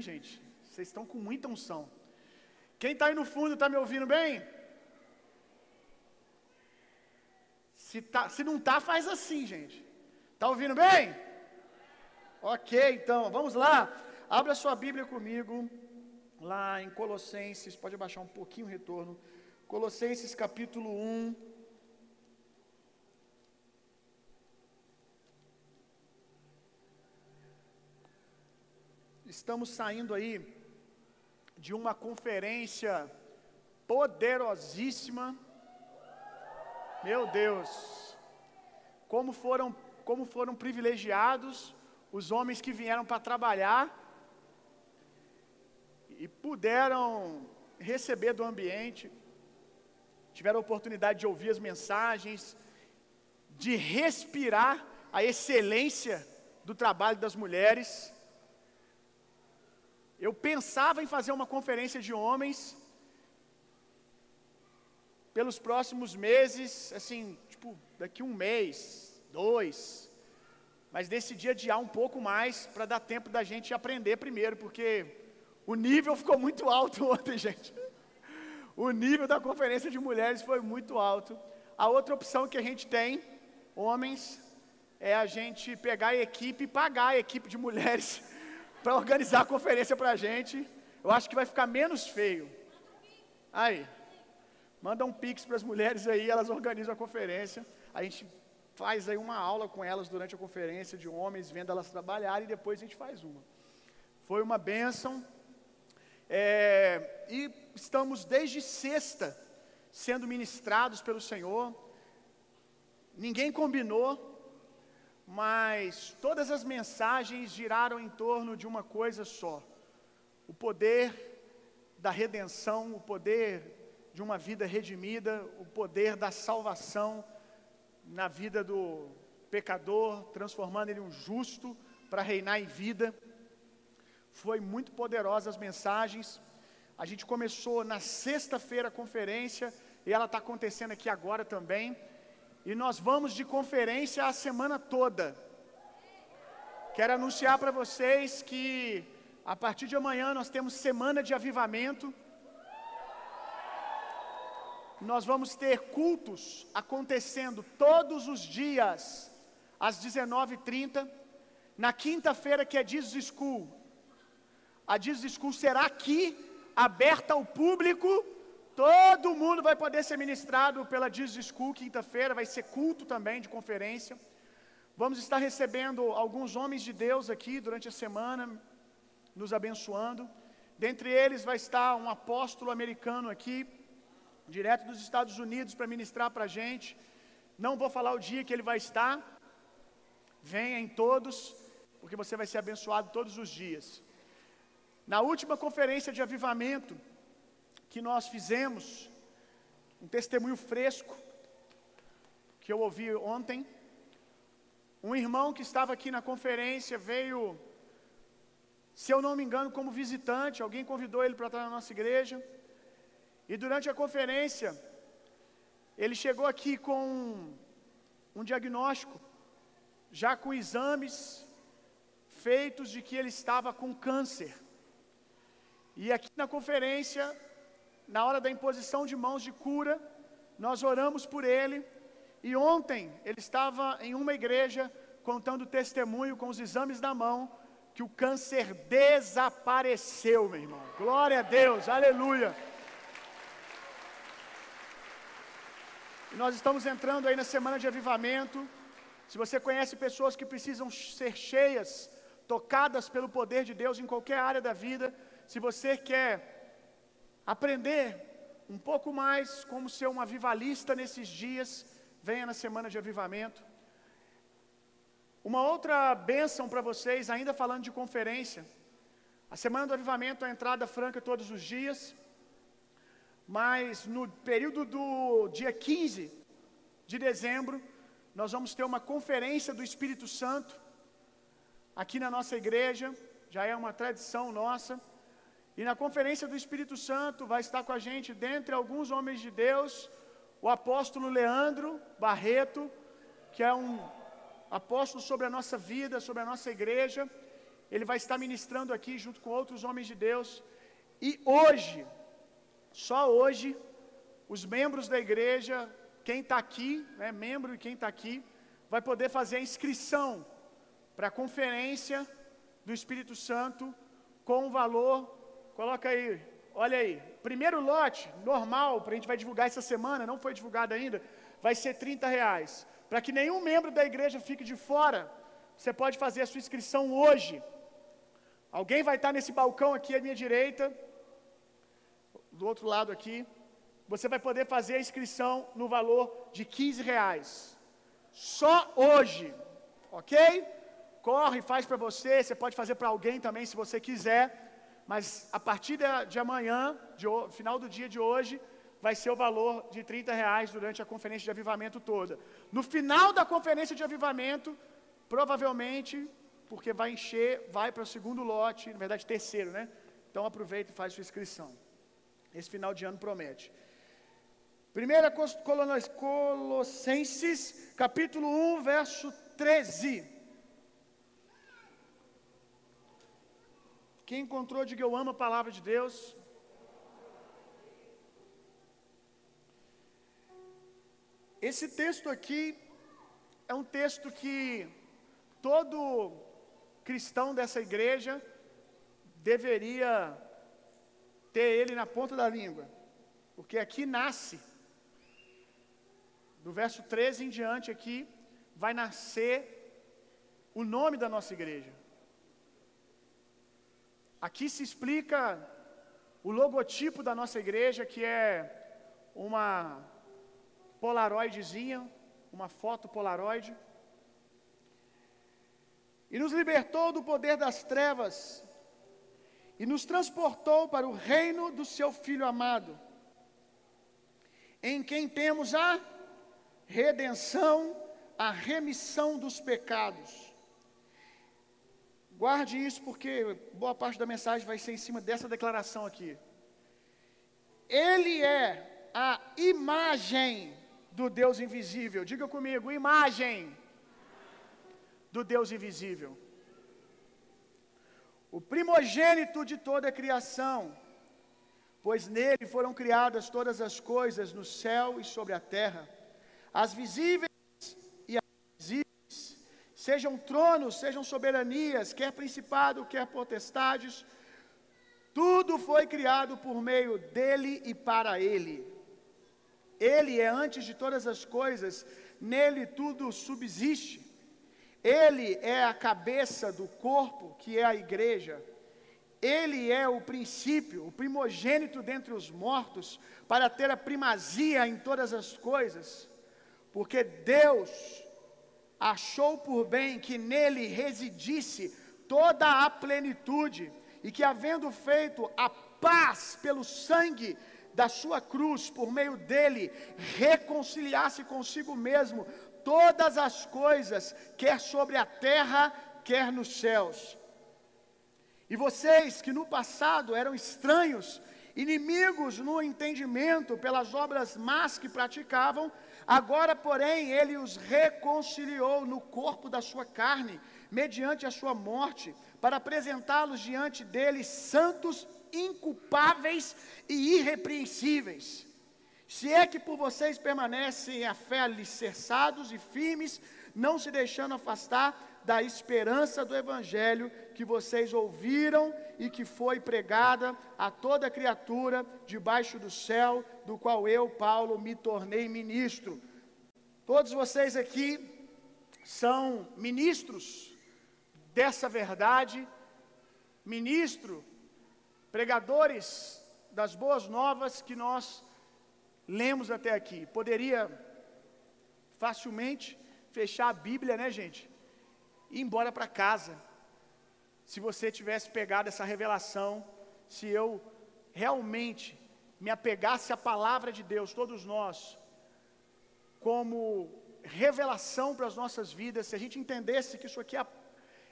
gente? Vocês estão com muita unção. Quem está aí no fundo está me ouvindo bem? Se, tá, se não tá, faz assim, gente. Tá ouvindo bem? Ok, então, vamos lá. Abra sua Bíblia comigo, lá em Colossenses, pode abaixar um pouquinho o retorno. Colossenses capítulo 1. Estamos saindo aí de uma conferência poderosíssima. Meu Deus, como foram, como foram privilegiados os homens que vieram para trabalhar e puderam receber do ambiente, tiveram a oportunidade de ouvir as mensagens, de respirar a excelência do trabalho das mulheres. Eu pensava em fazer uma conferência de homens pelos próximos meses, assim, tipo, daqui um mês, dois, mas decidi adiar um pouco mais para dar tempo da gente aprender primeiro, porque o nível ficou muito alto ontem, gente. O nível da conferência de mulheres foi muito alto. A outra opção que a gente tem, homens, é a gente pegar a equipe e pagar a equipe de mulheres para organizar a conferência para a gente. Eu acho que vai ficar menos feio. Aí, manda um pix para as mulheres aí, elas organizam a conferência. A gente faz aí uma aula com elas durante a conferência de homens, vendo elas trabalharem e depois a gente faz uma. Foi uma bênção. É, e estamos desde sexta sendo ministrados pelo Senhor. Ninguém combinou, mas todas as mensagens giraram em torno de uma coisa só: o poder da redenção, o poder de uma vida redimida, o poder da salvação na vida do pecador, transformando ele um justo para reinar em vida. Foi muito poderosa as mensagens. A gente começou na sexta-feira a conferência e ela está acontecendo aqui agora também. E nós vamos de conferência a semana toda. Quero anunciar para vocês que a partir de amanhã nós temos semana de avivamento. Nós vamos ter cultos acontecendo todos os dias às 19h30. Na quinta-feira, que é Jesus School, a Jesus School será aqui, aberta ao público. Todo mundo vai poder ser ministrado pela Jesus School quinta-feira, vai ser culto também de conferência. Vamos estar recebendo alguns homens de Deus aqui durante a semana, nos abençoando. Dentre eles vai estar um apóstolo americano aqui, direto dos Estados Unidos, para ministrar para a gente. Não vou falar o dia que ele vai estar. Venha em todos, porque você vai ser abençoado todos os dias. Na última conferência de avivamento que nós fizemos, um testemunho fresco que eu ouvi ontem, um irmão que estava aqui na conferência veio, se eu não me engano, como visitante, alguém convidou ele para estar na nossa igreja. E durante a conferência, ele chegou aqui com um diagnóstico, já com exames feitos de que ele estava com câncer. E aqui na conferência, na hora da imposição de mãos de cura, nós oramos por ele. E ontem ele estava em uma igreja contando testemunho com os exames da mão que o câncer desapareceu, meu irmão. Glória a Deus, aleluia. E nós estamos entrando aí na semana de avivamento. Se você conhece pessoas que precisam ser cheias, tocadas pelo poder de Deus em qualquer área da vida, se você quer aprender um pouco mais como ser um avivalista nesses dias, venha na semana de avivamento. Uma outra bênção para vocês, ainda falando de conferência. A semana do avivamento é entrada franca todos os dias. Mas no período do dia 15 de dezembro, nós vamos ter uma conferência do Espírito Santo aqui na nossa igreja, já é uma tradição nossa. E na conferência do Espírito Santo vai estar com a gente, dentre alguns homens de Deus, o apóstolo Leandro Barreto, que é um apóstolo sobre a nossa vida, sobre a nossa igreja. ele vai estar ministrando aqui junto com outros homens de Deus. E hoje, só hoje, os membros da igreja, quem está aqui, né, membro e quem está aqui, vai poder fazer a inscrição para a conferência do Espírito Santo com o valor, coloca aí, olha aí, primeiro lote, normal, para a gente vai divulgar essa semana, não foi divulgado ainda, vai ser 30 reais. Para que nenhum membro da igreja fique de fora, você pode fazer a sua inscrição hoje. Alguém vai estar nesse balcão aqui à minha direita, do outro lado aqui. Você vai poder fazer a inscrição no valor de 15 reais. Só hoje, ok? Corre, faz para você. Você pode fazer para alguém também se você quiser. Mas a partir de, amanhã, de, final do dia de hoje, vai ser o valor de 30 reais durante a conferência de avivamento toda. No final da conferência de avivamento, provavelmente, porque vai encher, vai para o segundo lote, na verdade terceiro, né? Então aproveita e faz sua inscrição. Esse final de ano promete. 1 Colossenses, capítulo 1, verso 13. Quem encontrou, diga eu amo a palavra de Deus. Esse texto aqui é um texto que todo cristão dessa igreja deveria ter ele na ponta da língua, porque aqui nasce, do verso 13 em diante, aqui vai nascer o nome da nossa igreja. Aqui se explica o logotipo da nossa igreja, que é uma polaroidezinha, uma foto polaroide. E nos libertou do poder das trevas e nos transportou para o reino do seu Filho amado, em quem temos a redenção, a remissão dos pecados. Guarde isso porque boa parte da mensagem vai ser em cima dessa declaração aqui. Ele é a imagem do Deus invisível. Diga comigo, imagem do Deus invisível. O primogênito de toda a criação, pois nele foram criadas todas as coisas no céu e sobre a terra, as visíveis sejam tronos, sejam soberanias, quer principado, quer potestades, tudo foi criado por meio dele e para ele. Ele é antes de todas as coisas, nele tudo subsiste. Ele é a cabeça do corpo, que é a igreja. Ele é o princípio, o primogênito dentre os mortos, para ter a primazia em todas as coisas, porque Deus achou por bem que nele residisse toda a plenitude, e que, havendo feito a paz pelo sangue da sua cruz, por meio dele, reconciliasse consigo mesmo todas as coisas, quer sobre a terra, quer nos céus. E vocês que no passado eram estranhos, inimigos no entendimento pelas obras más que praticavam, agora, porém, ele os reconciliou no corpo da sua carne, mediante a sua morte, para apresentá-los diante dele santos inculpáveis e irrepreensíveis. Se é que por vocês permanecem a fé alicerçados e firmes, não se deixando afastar da esperança do Evangelho que vocês ouviram e que foi pregada a toda criatura debaixo do céu, do qual eu, Paulo, me tornei ministro. Todos vocês aqui são ministros dessa verdade, ministro pregadores das boas novas que nós lemos até aqui. Poderia facilmente fechar a Bíblia, né, gente? E ir embora para casa. Se você tivesse pegado essa revelação, se eu realmente me apegasse à palavra de Deus, todos nós, como revelação para as nossas vidas, se a gente entendesse que isso aqui é a,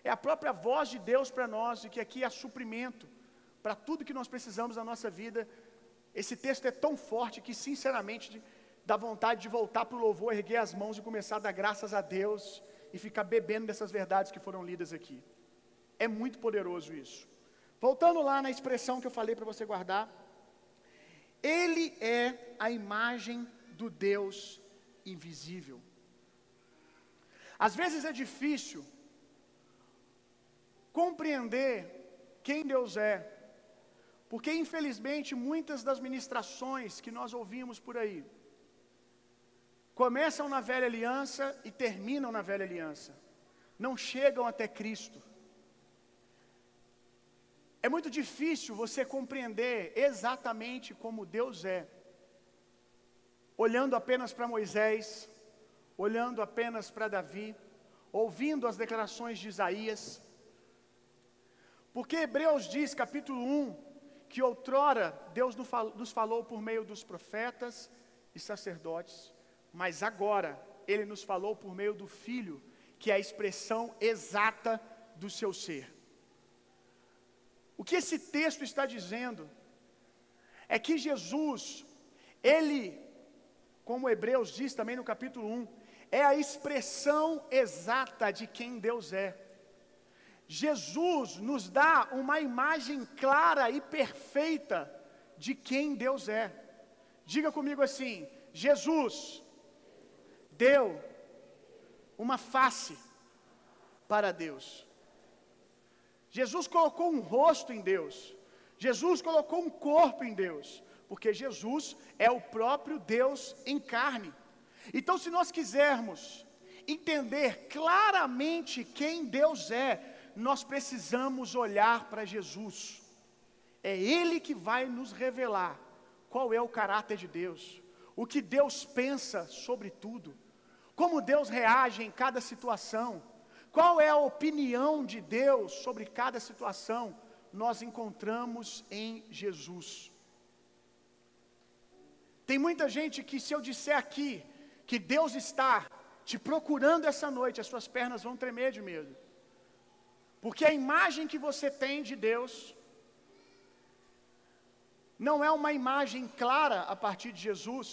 é a própria voz de Deus para nós e que aqui é suprimento para tudo que nós precisamos na nossa vida. Esse texto é tão forte que, sinceramente, dá vontade de voltar para o louvor, erguer as mãos e começar a dar graças a Deus e ficar bebendo dessas verdades que foram lidas aqui. É muito poderoso isso. Voltando lá na expressão que eu falei para você guardar, ele é a imagem do Deus invisível. Às vezes é difícil compreender quem Deus é, porque infelizmente muitas das ministrações que nós ouvimos por aí começam na velha aliança e terminam na velha aliança, não chegam até Cristo. É muito difícil você compreender exatamente como Deus é, olhando apenas para Moisés, olhando apenas para Davi, ouvindo as declarações de Isaías. Porque Hebreus diz, capítulo 1, que outrora Deus nos falou por meio dos profetas e sacerdotes, mas agora Ele nos falou por meio do Filho, que é a expressão exata do seu ser. O que esse texto está dizendo é que Jesus, Ele, como Hebreus diz também no capítulo 1, é a expressão exata de quem Deus é. Jesus nos dá uma imagem clara e perfeita de quem Deus é. Diga comigo assim: Jesus deu uma face para Deus. Jesus colocou um rosto em Deus. Jesus colocou um corpo em Deus, porque Jesus é o próprio Deus em carne. Então, se nós quisermos entender claramente quem Deus é, nós precisamos olhar para Jesus. É Ele que vai nos revelar qual é o caráter de Deus, o que Deus pensa sobre tudo, como Deus reage em cada situação, qual é a opinião de Deus sobre cada situação, nós encontramos em Jesus. Tem muita gente que, se eu disser aqui que Deus está te procurando essa noite, as suas pernas vão tremer de medo. Porque a imagem que você tem de Deus não é uma imagem clara a partir de Jesus.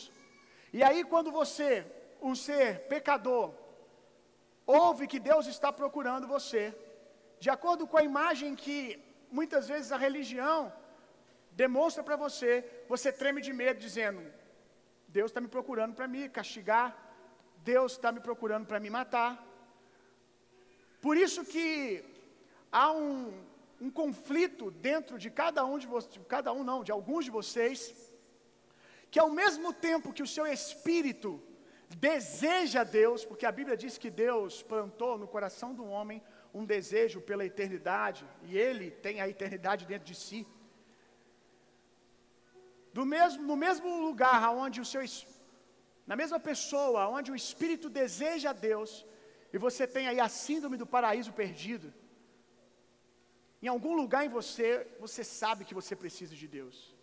E aí, quando você, um ser pecador, ouve que Deus está procurando você, de acordo com a imagem que muitas vezes a religião demonstra para você, você treme de medo, dizendo: Deus está me procurando para me castigar, Deus está me procurando para me matar. Por isso que há um, um conflito dentro de cada um de vocês, cada um não, de alguns de vocês, que ao mesmo tempo que o seu espírito deseja Deus, porque a Bíblia diz que Deus plantou no coração do homem um desejo pela eternidade, e ele tem a eternidade dentro de si. Do mesmo, no mesmo lugar onde o seu na mesma pessoa onde o espírito deseja Deus, e você tem aí a síndrome do paraíso perdido, em algum lugar em você, você sabe que você precisa de Deus.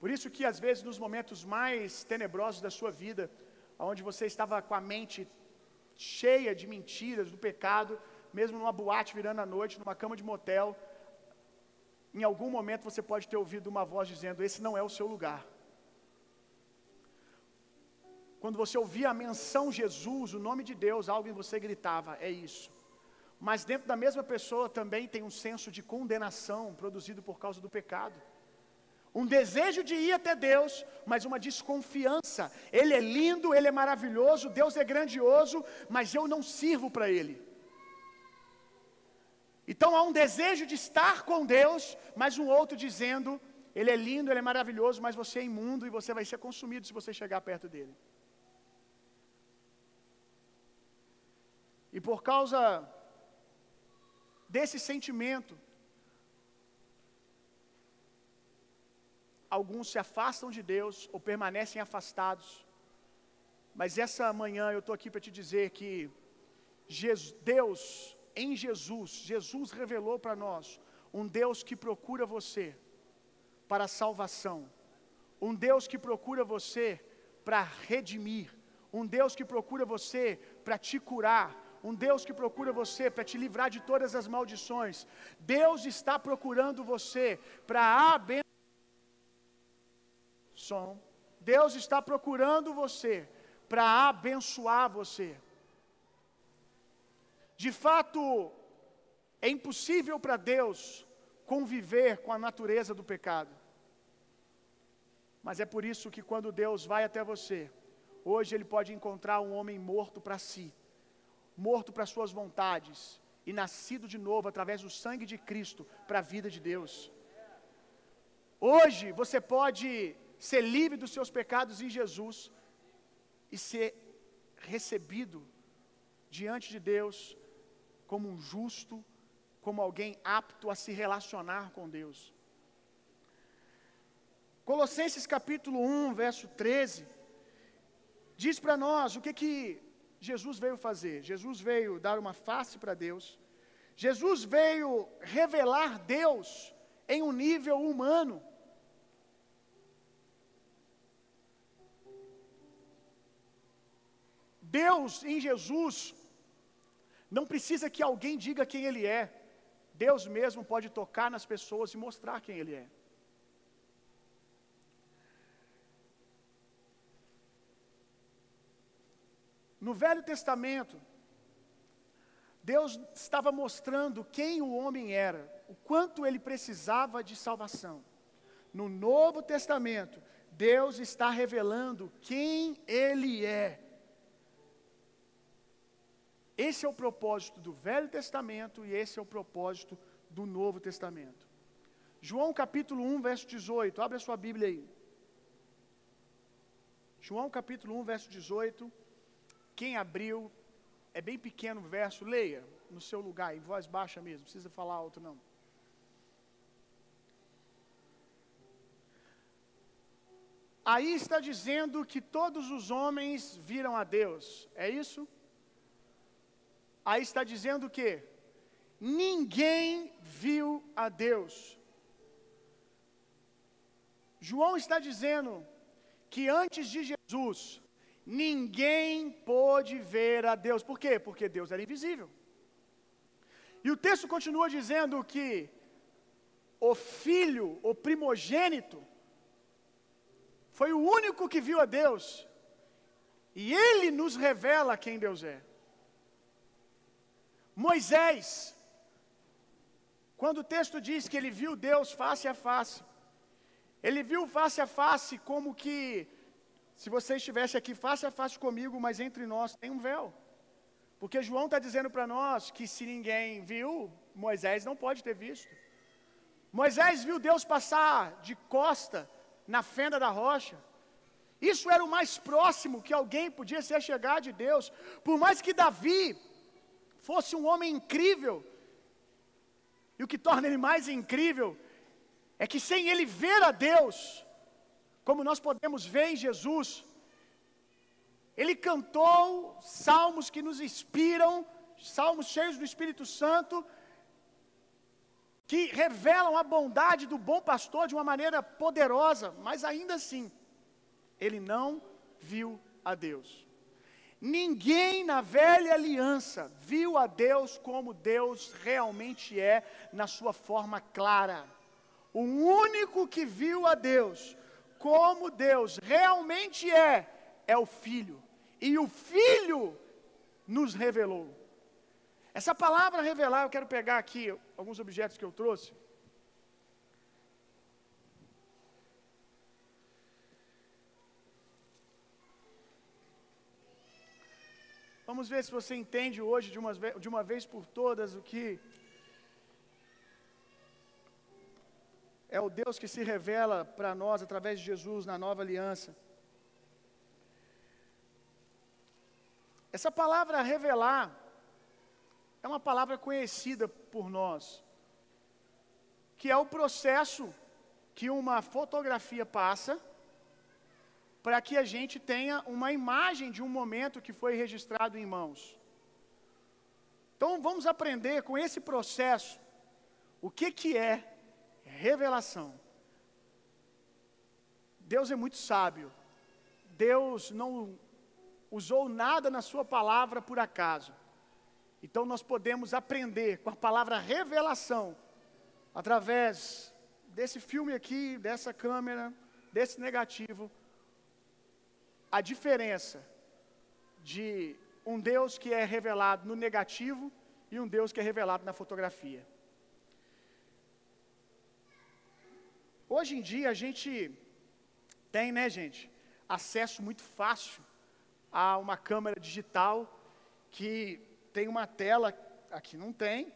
Por isso que às vezes nos momentos mais tenebrosos da sua vida, onde você estava com a mente cheia de mentiras, do pecado, mesmo numa boate virando a noite, numa cama de motel, em algum momento você pode ter ouvido uma voz dizendo: Esse não é o seu lugar. Quando você ouvia a menção Jesus, o nome de Deus, algo em você gritava: É isso. Mas dentro da mesma pessoa também tem um senso de condenação produzido por causa do pecado. Um desejo de ir até Deus, mas uma desconfiança. Ele é lindo, ele é maravilhoso, Deus é grandioso, mas eu não sirvo para ele. Então há um desejo de estar com Deus, mas um outro dizendo: Ele é lindo, Ele é maravilhoso, mas você é imundo e você vai ser consumido se você chegar perto dele. E por causa desse sentimento, alguns se afastam de Deus ou permanecem afastados. Mas essa manhã eu estou aqui para te dizer que Deus, em Jesus, Jesus revelou para nós um Deus que procura você para salvação, um Deus que procura você para redimir, um Deus que procura você para te curar, um Deus que procura você para te livrar de todas as maldições. Deus está procurando você para abençoar. Som. Deus está procurando você para abençoar você. De fato, É impossível para Deus conviver com a natureza do pecado. Mas é por isso que quando Deus vai até você, hoje Ele pode encontrar um homem morto para si, morto para suas vontades, e nascido de novo através do sangue de Cristo para a vida de Deus. Hoje você pode ser livre dos seus pecados em Jesus e ser recebido diante de Deus como um justo, como alguém apto a se relacionar com Deus. Colossenses capítulo 1, verso 13, diz para nós o que que Jesus veio fazer. Jesus veio dar uma face para Deus. Jesus veio revelar Deus em um nível humano. Deus em Jesus não precisa que alguém diga quem Ele é. Deus mesmo pode tocar nas pessoas e mostrar quem Ele é. No Velho Testamento, Deus estava mostrando quem o homem era, o quanto ele precisava de salvação. No Novo Testamento, Deus está revelando quem ele é. Esse é o propósito do Velho Testamento e esse é o propósito do Novo Testamento. João capítulo 1, verso 18. Abre a sua Bíblia aí. João capítulo 1, verso 18. Quem abriu, é bem pequeno o verso, leia no seu lugar, em voz baixa mesmo, não precisa falar alto não. Aí está dizendo que todos os homens viram a Deus, é isso? Aí está dizendo que ninguém viu a Deus. João está dizendo que antes de Jesus, ninguém pôde ver a Deus. Por quê? Porque Deus era invisível. E o texto continua dizendo que o filho, o primogênito, foi o único que viu a Deus. E ele nos revela quem Deus é. Moisés, quando o texto diz que ele viu Deus face a face, ele viu face a face como que se você estivesse aqui face a face comigo, mas entre nós tem um véu. Porque João está dizendo para nós que se ninguém viu, Moisés não pode ter visto. Moisés viu Deus passar de costa na fenda da rocha. Isso era o mais próximo que alguém podia ser chegar de Deus. Por mais que Davi fosse um homem incrível, e o que torna ele mais incrível é que sem ele ver a Deus, como nós podemos ver em Jesus, ele cantou salmos que nos inspiram, salmos cheios do Espírito Santo, que revelam a bondade do bom pastor de uma maneira poderosa, mas ainda assim, ele não viu a Deus. Ninguém na velha aliança viu a Deus como Deus realmente é, na sua forma clara. O único que viu a Deus como Deus realmente é, é o Filho. E o Filho nos revelou. Essa palavra revelar, eu quero pegar aqui alguns objetos que eu trouxe. Vamos ver se você entende hoje, de uma, de uma vez por todas, o que é o Deus que se revela para nós através de Jesus na nova aliança. Essa palavra revelar é uma palavra conhecida por nós, que é o processo que uma fotografia passa para que a gente tenha uma imagem de um momento que foi registrado em mãos. Então vamos aprender com esse processo o que que é revelação. Deus é muito sábio. Deus não usou nada na sua palavra por acaso. Então nós podemos aprender com a palavra revelação através desse filme aqui, dessa câmera, desse negativo, a diferença de um Deus que é revelado no negativo e um Deus que é revelado na fotografia. Hoje em dia a gente tem, né, gente, acesso muito fácil a uma câmera digital que tem uma tela, aqui não tem,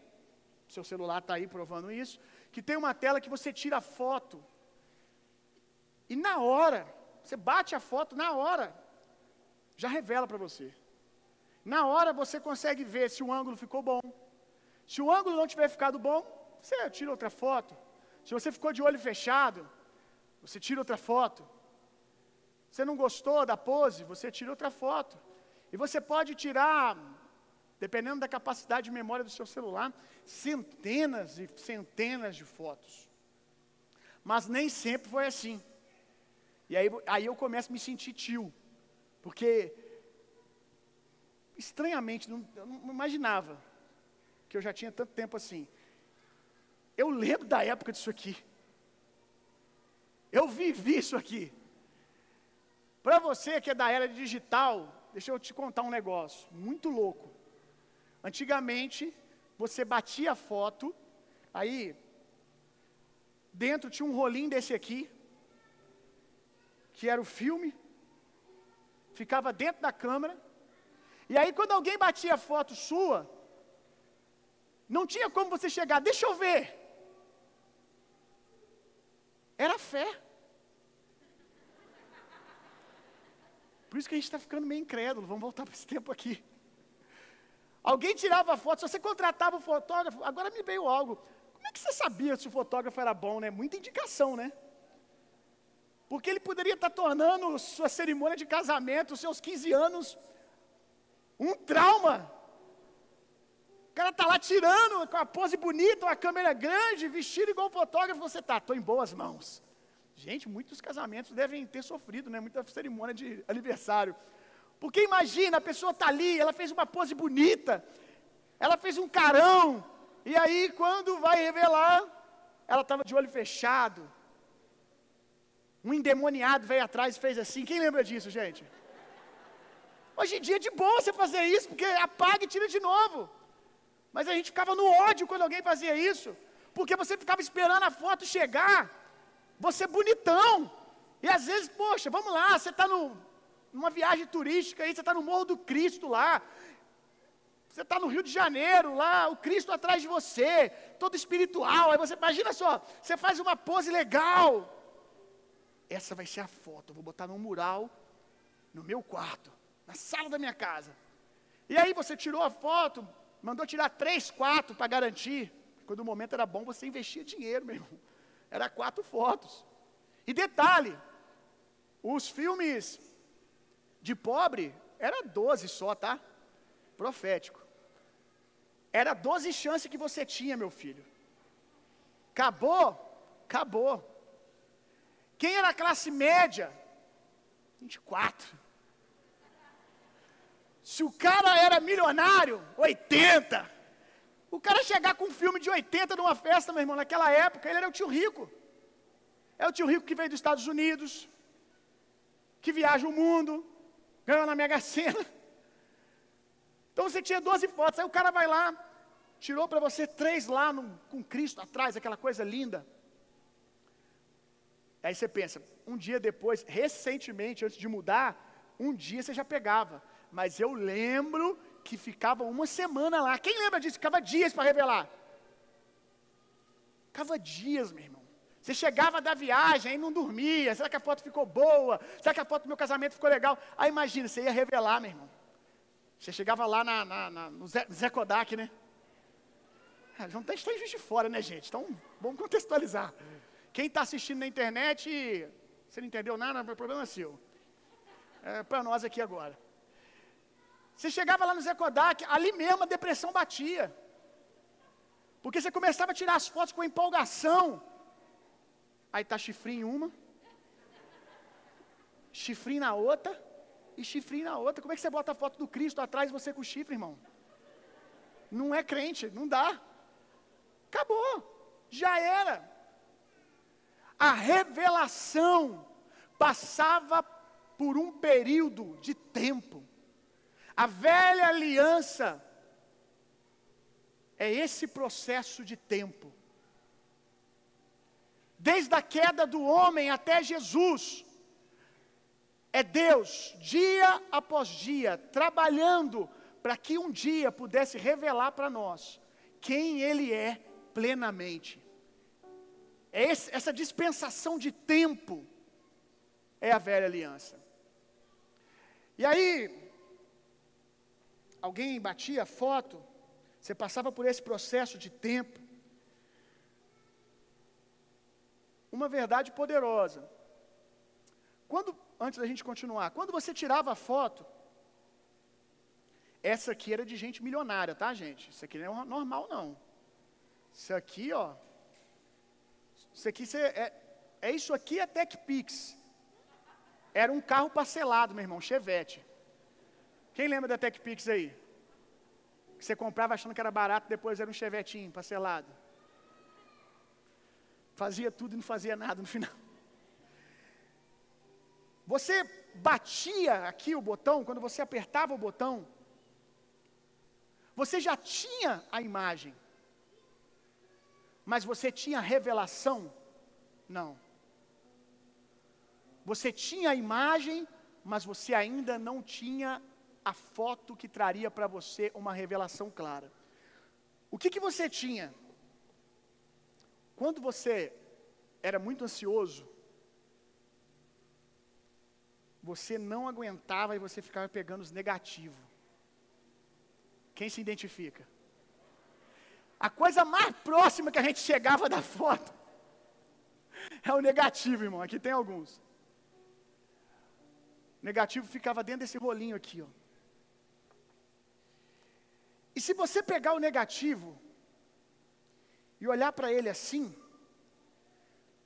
seu celular está aí provando isso, que tem uma tela que você tira foto. E na hora, você bate a foto, na hora, já revela para você. Na hora você consegue ver se o ângulo ficou bom. Se o ângulo não tiver ficado bom, você tira outra foto. Se você ficou de olho fechado, você tira outra foto. Você não gostou da pose, você tira outra foto. E você pode tirar, dependendo da capacidade de memória do seu celular, centenas e centenas de fotos. Mas nem sempre foi assim. E aí, aí eu começo a me sentir tio. Porque, estranhamente, não, eu não imaginava que eu já tinha tanto tempo assim. Eu lembro da época disso aqui. Eu vivi isso aqui. Para você que é da era digital, deixa eu te contar um negócio muito louco. Antigamente, você batia a foto, aí dentro tinha um rolinho desse aqui, que era o filme, ficava dentro da câmera, e aí quando alguém batia a foto sua, não tinha como você chegar, deixa eu ver. Era fé. Por isso que a gente está ficando meio incrédulo. Vamos voltar para esse tempo aqui. Alguém tirava foto, se você contratava o fotógrafo, agora me veio algo. Como é que você sabia se o fotógrafo era bom, né? Muita indicação, né? Porque ele poderia estar tornando sua cerimônia de casamento, seus 15 anos, um trauma. O cara está lá tirando com a pose bonita, uma câmera grande, vestido igual fotógrafo, você está, estou em boas mãos. Gente, muitos casamentos devem ter sofrido, né? Muita cerimônia de aniversário. Porque imagina, a pessoa está ali, ela fez uma pose bonita, ela fez um carão, e aí quando vai revelar, ela estava de olho fechado. Um endemoniado veio atrás e fez assim. Quem lembra disso, gente? Hoje em dia é de boa você fazer isso, porque apaga e tira de novo. Mas a gente ficava no ódio quando alguém fazia isso, porque você ficava esperando a foto chegar você é bonitão. E às vezes, poxa, vamos lá, você está numa viagem turística aí, você está no Morro do Cristo lá. Você está no Rio de Janeiro, lá, o Cristo atrás de você, todo espiritual. Aí você, imagina só, você faz uma pose legal. Essa vai ser a foto, eu vou botar num mural no meu quarto, na sala da minha casa. E aí você tirou a foto, mandou tirar três, quatro para garantir. Quando o momento era bom, você investia dinheiro, meu irmão. Era quatro fotos. E detalhe, os filmes de pobre era 12 só, tá? Profético. Era 12 chances que você tinha, meu filho. Acabou? Acabou. Quem era classe média? 24. Se o cara era milionário, 80. O cara chegar com um filme de 80 numa festa, meu irmão, naquela época, ele era o tio rico. É o tio rico que veio dos Estados Unidos, que viaja o mundo, ganhou na Mega Sena. Então você tinha 12 fotos, aí o cara vai lá, tirou para você três lá no, com Cristo atrás, aquela coisa linda. Aí você pensa, um dia depois, recentemente, antes de mudar, um dia você já pegava. Mas eu lembro que ficava uma semana lá. Quem lembra disso? Ficava dias para revelar. Ficava dias, meu irmão. Você chegava da viagem e não dormia. Será que a foto ficou boa? Será que a foto do meu casamento ficou legal? Aí imagina, você ia revelar, meu irmão. Você chegava lá na, na, na no Zé, Zé, Kodak, né? Ah, não tem em de Fora, né, gente? Então, vamos contextualizar. Quem está assistindo na internet, você não entendeu nada, o problema é seu. É para nós aqui agora. Você chegava lá no Zé Kodak, ali mesmo a depressão batia. Porque você começava a tirar as fotos com empolgação. Aí tá chifrinho em uma, chifrinho na outra e chifrinho na outra. Como é que você bota a foto do Cristo atrás de você com chifre, irmão? Não é crente, não dá. Acabou, já era. A revelação passava por um período de tempo. A velha aliança é esse processo de tempo. Desde a queda do homem até Jesus, é Deus, dia após dia, trabalhando para que um dia pudesse revelar para nós quem Ele é plenamente. É essa dispensação de tempo é a velha aliança. E aí, alguém batia foto, você passava por esse processo de tempo. Uma verdade poderosa. Quando, antes da gente continuar, quando você tirava a foto, essa aqui era de gente milionária, tá, gente? Isso aqui não é normal, não. Isso aqui, ó. Isso aqui você, é, é isso aqui é TechPix. Era um carro parcelado, meu irmão, Chevette. Quem lembra da TechPix aí? Que você comprava achando que era barato, depois era um chevetinho parcelado. Fazia tudo e não fazia nada no final. Você batia aqui o botão, quando você apertava o botão, você já tinha a imagem, mas você tinha revelação? Não. Você tinha a imagem, mas você ainda não tinha a foto que traria para você uma revelação clara. O que, que você tinha? Quando você era muito ansioso, você não aguentava e você ficava pegando os negativos. Quem se identifica? A coisa mais próxima que a gente chegava da foto é o negativo, irmão. Aqui tem alguns. O negativo ficava dentro desse rolinho aqui, ó. E se você pegar o negativo e olhar para ele assim,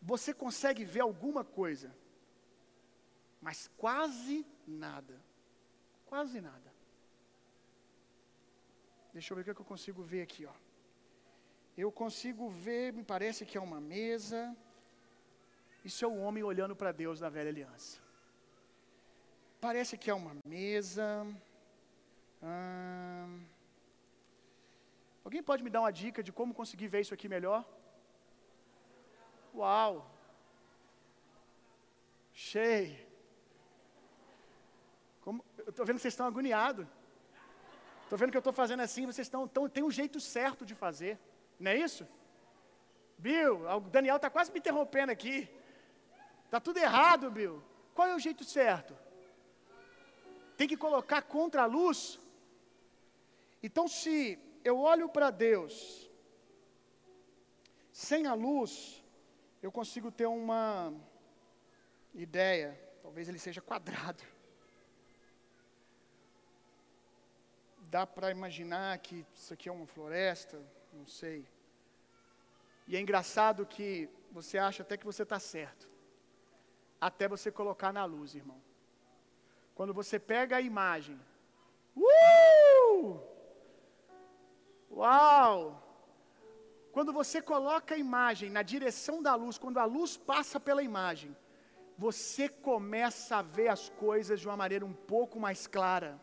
você consegue ver alguma coisa, mas quase nada. Quase nada. Deixa eu ver o que eu consigo ver aqui, ó. Eu consigo ver, me parece que é uma mesa. Isso é o homem olhando para Deus na velha aliança. Parece que é uma mesa. Hum, Alguém pode me dar uma dica de como conseguir ver isso aqui melhor? Uau! Cheio. Como, eu estou vendo que vocês estão agoniados. Estou vendo que eu estou fazendo assim, vocês estão, estão. Tem um jeito certo de fazer. Não é isso? Bill, o Daniel está quase me interrompendo aqui. Está tudo errado, Bill. Qual é o jeito certo? Tem que colocar contra a luz. Então, se eu olho para Deus, sem a luz, eu consigo ter uma ideia, talvez ele seja quadrado. Dá para imaginar que isso aqui é uma floresta, não sei. E é engraçado que você acha até que você está certo, até você colocar na luz, irmão. Quando você pega a imagem, uh! Uau! Quando você coloca a imagem na direção da luz, quando a luz passa pela imagem, você começa a ver as coisas de uma maneira um pouco mais clara.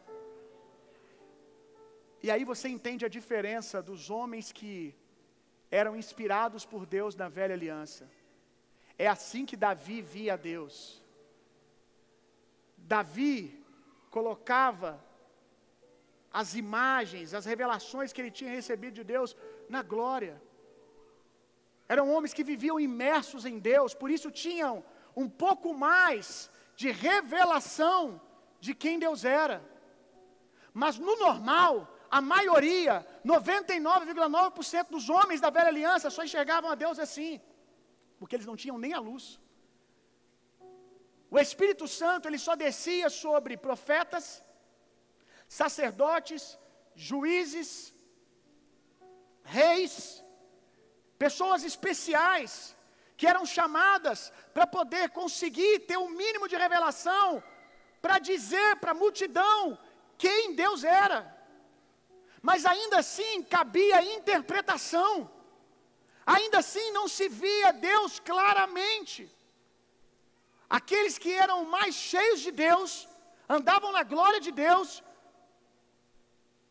E aí você entende a diferença dos homens que eram inspirados por Deus na velha aliança. É assim que Davi via Deus. Davi colocava as imagens, as revelações que ele tinha recebido de Deus na glória. Eram homens que viviam imersos em Deus, por isso tinham um pouco mais de revelação de quem Deus era. Mas no normal, a maioria, 99,9% dos homens da velha aliança só enxergavam a Deus assim, porque eles não tinham nem a luz. O Espírito Santo ele só descia sobre profetas, sacerdotes, juízes, reis, pessoas especiais que eram chamadas para poder conseguir ter um mínimo de revelação para dizer para a multidão quem Deus era. Mas ainda assim cabia interpretação. Ainda assim não se via Deus claramente. Aqueles que eram mais cheios de Deus, andavam na glória de Deus,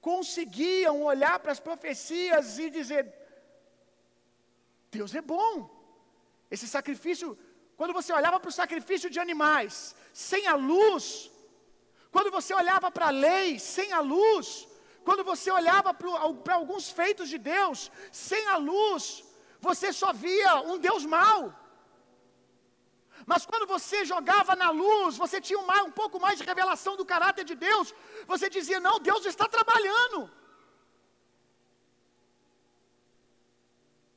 conseguiam olhar para as profecias e dizer: Deus é bom. Esse sacrifício, quando você olhava para o sacrifício de animais, sem a luz, quando você olhava para a lei, sem a luz, quando você olhava para alguns feitos de Deus, sem a luz, você só via um Deus mau. Mas quando você jogava na luz, você tinha um, um pouco mais de revelação do caráter de Deus. Você dizia: Não, Deus está trabalhando.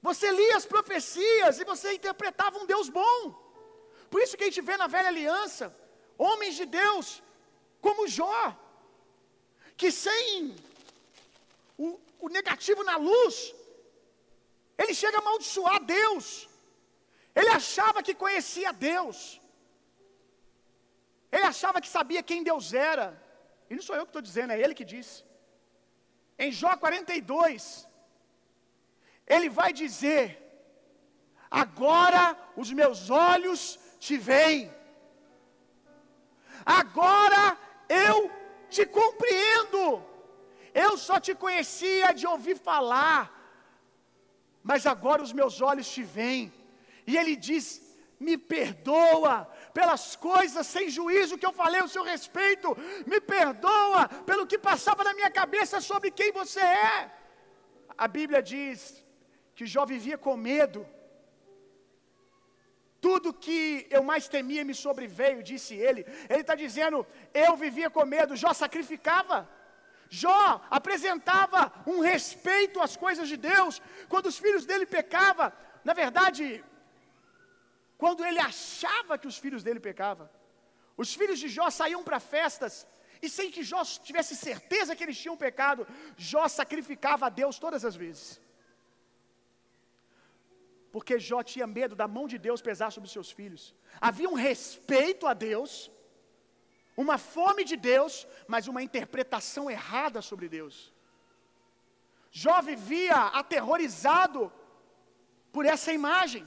Você lia as profecias e você interpretava um Deus bom. Por isso que a gente vê na velha aliança homens de Deus como Jó, que sem o, o negativo na luz, ele chega a amaldiçoar Deus. Ele achava que conhecia Deus. Ele achava que sabia quem Deus era. E não sou eu que estou dizendo, é ele que disse. Em Jó 42, ele vai dizer: Agora os meus olhos te veem, agora eu te compreendo. Eu só te conhecia de ouvir falar, mas agora os meus olhos te veem. E ele diz: Me perdoa pelas coisas sem juízo que eu falei ao seu respeito, me perdoa pelo que passava na minha cabeça sobre quem você é. A Bíblia diz que Jó vivia com medo. Tudo que eu mais temia me sobreveio, disse ele. Ele está dizendo: eu vivia com medo. Jó sacrificava. Jó apresentava um respeito às coisas de Deus. Quando os filhos dele pecavam, na verdade, quando ele achava que os filhos dele pecavam, os filhos de Jó saíam para festas e sem que Jó tivesse certeza que eles tinham pecado, Jó sacrificava a Deus todas as vezes. Porque Jó tinha medo da mão de Deus pesar sobre os seus filhos. Havia um respeito a Deus, uma fome de Deus, mas uma interpretação errada sobre Deus. Jó vivia aterrorizado por essa imagem.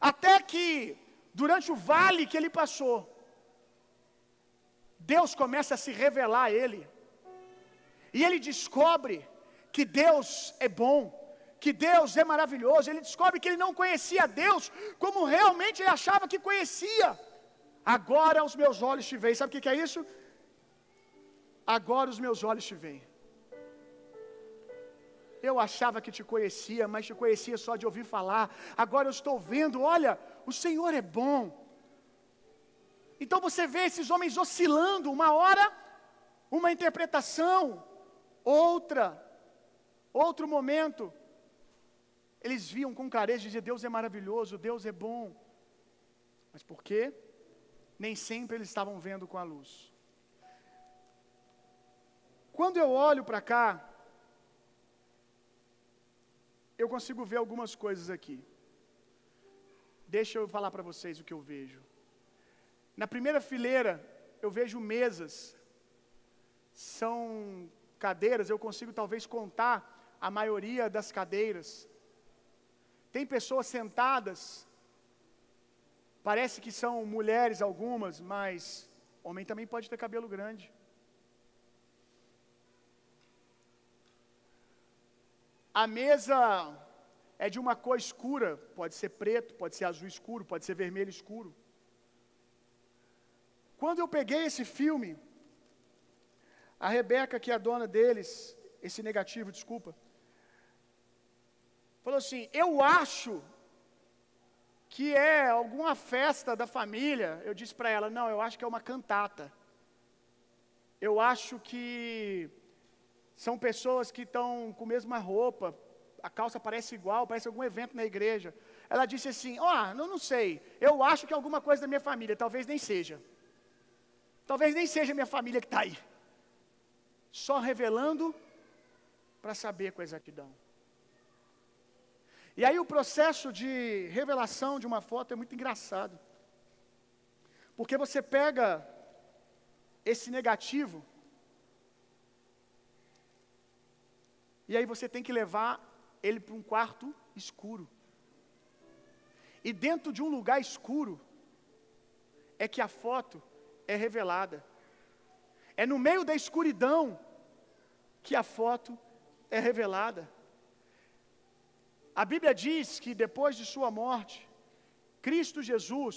Até que, durante o vale que ele passou, Deus começa a se revelar a ele. E ele descobre que Deus é bom, que Deus é maravilhoso. Ele descobre que ele não conhecia Deus como realmente ele achava que conhecia. Agora os meus olhos te veem. Sabe o que é isso? Agora os meus olhos te veem. Eu achava que te conhecia, mas te conhecia só de ouvir falar. Agora eu estou vendo, olha, o Senhor é bom. Então você vê esses homens oscilando, uma hora uma interpretação, outra, outro momento. Eles viam com clareza diziam: Deus é maravilhoso, Deus é bom. Mas por quê? Nem sempre eles estavam vendo com a luz. Quando eu olho para cá, eu consigo ver algumas coisas aqui. Deixa eu falar para vocês o que eu vejo. Na primeira fileira, eu vejo mesas. São cadeiras, eu consigo talvez contar a maioria das cadeiras. Tem pessoas sentadas, parece que são mulheres algumas, mas homem também pode ter cabelo grande. A mesa é de uma cor escura, pode ser preto, pode ser azul escuro, pode ser vermelho escuro. Quando eu peguei esse filme, a Rebeca, que é a dona deles, esse negativo, desculpa, falou assim: Eu acho que é alguma festa da família. Eu disse para ela: Não, eu acho que é uma cantata. Eu acho que são pessoas que estão com a mesma roupa, a calça parece igual, parece algum evento na igreja. Ela disse assim: Ó, oh, não, não sei, eu acho que é alguma coisa da minha família, talvez nem seja. Talvez nem seja minha família que está aí. Só revelando para saber com exatidão. E aí o processo de revelação de uma foto é muito engraçado. Porque você pega esse negativo e aí você tem que levar ele para um quarto escuro. E dentro de um lugar escuro é que a foto é revelada. É no meio da escuridão que a foto é revelada. A Bíblia diz que depois de sua morte, Cristo Jesus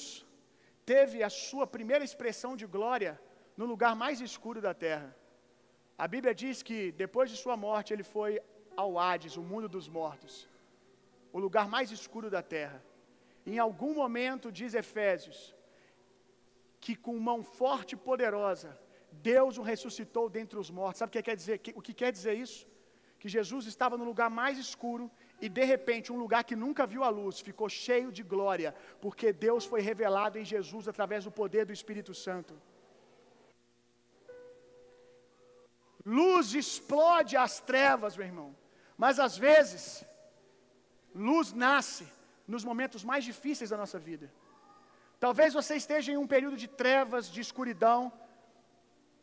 teve a sua primeira expressão de glória no lugar mais escuro da terra. A Bíblia diz que depois de sua morte ele foi ao Hades, o mundo dos mortos, o lugar mais escuro da terra. Em algum momento, diz Efésios, que com mão forte e poderosa, Deus o ressuscitou dentre os mortos. Sabe o que quer dizer? O que quer dizer isso? Que Jesus estava no lugar mais escuro e de repente um lugar que nunca viu a luz ficou cheio de glória, porque Deus foi revelado em Jesus através do poder do Espírito Santo. Luz explode as trevas, meu irmão. Mas às vezes, luz nasce nos momentos mais difíceis da nossa vida. Talvez você esteja em um período de trevas, de escuridão,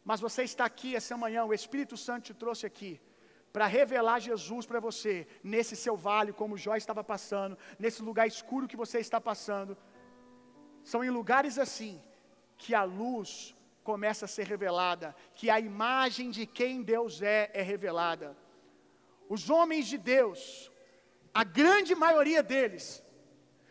mas você está aqui essa manhã, o Espírito Santo te trouxe aqui para revelar Jesus para você, nesse seu vale, como Jó estava passando, nesse lugar escuro que você está passando. São em lugares assim que a luz começa a ser revelada, que a imagem de quem Deus é é revelada. Os homens de Deus, a grande maioria deles,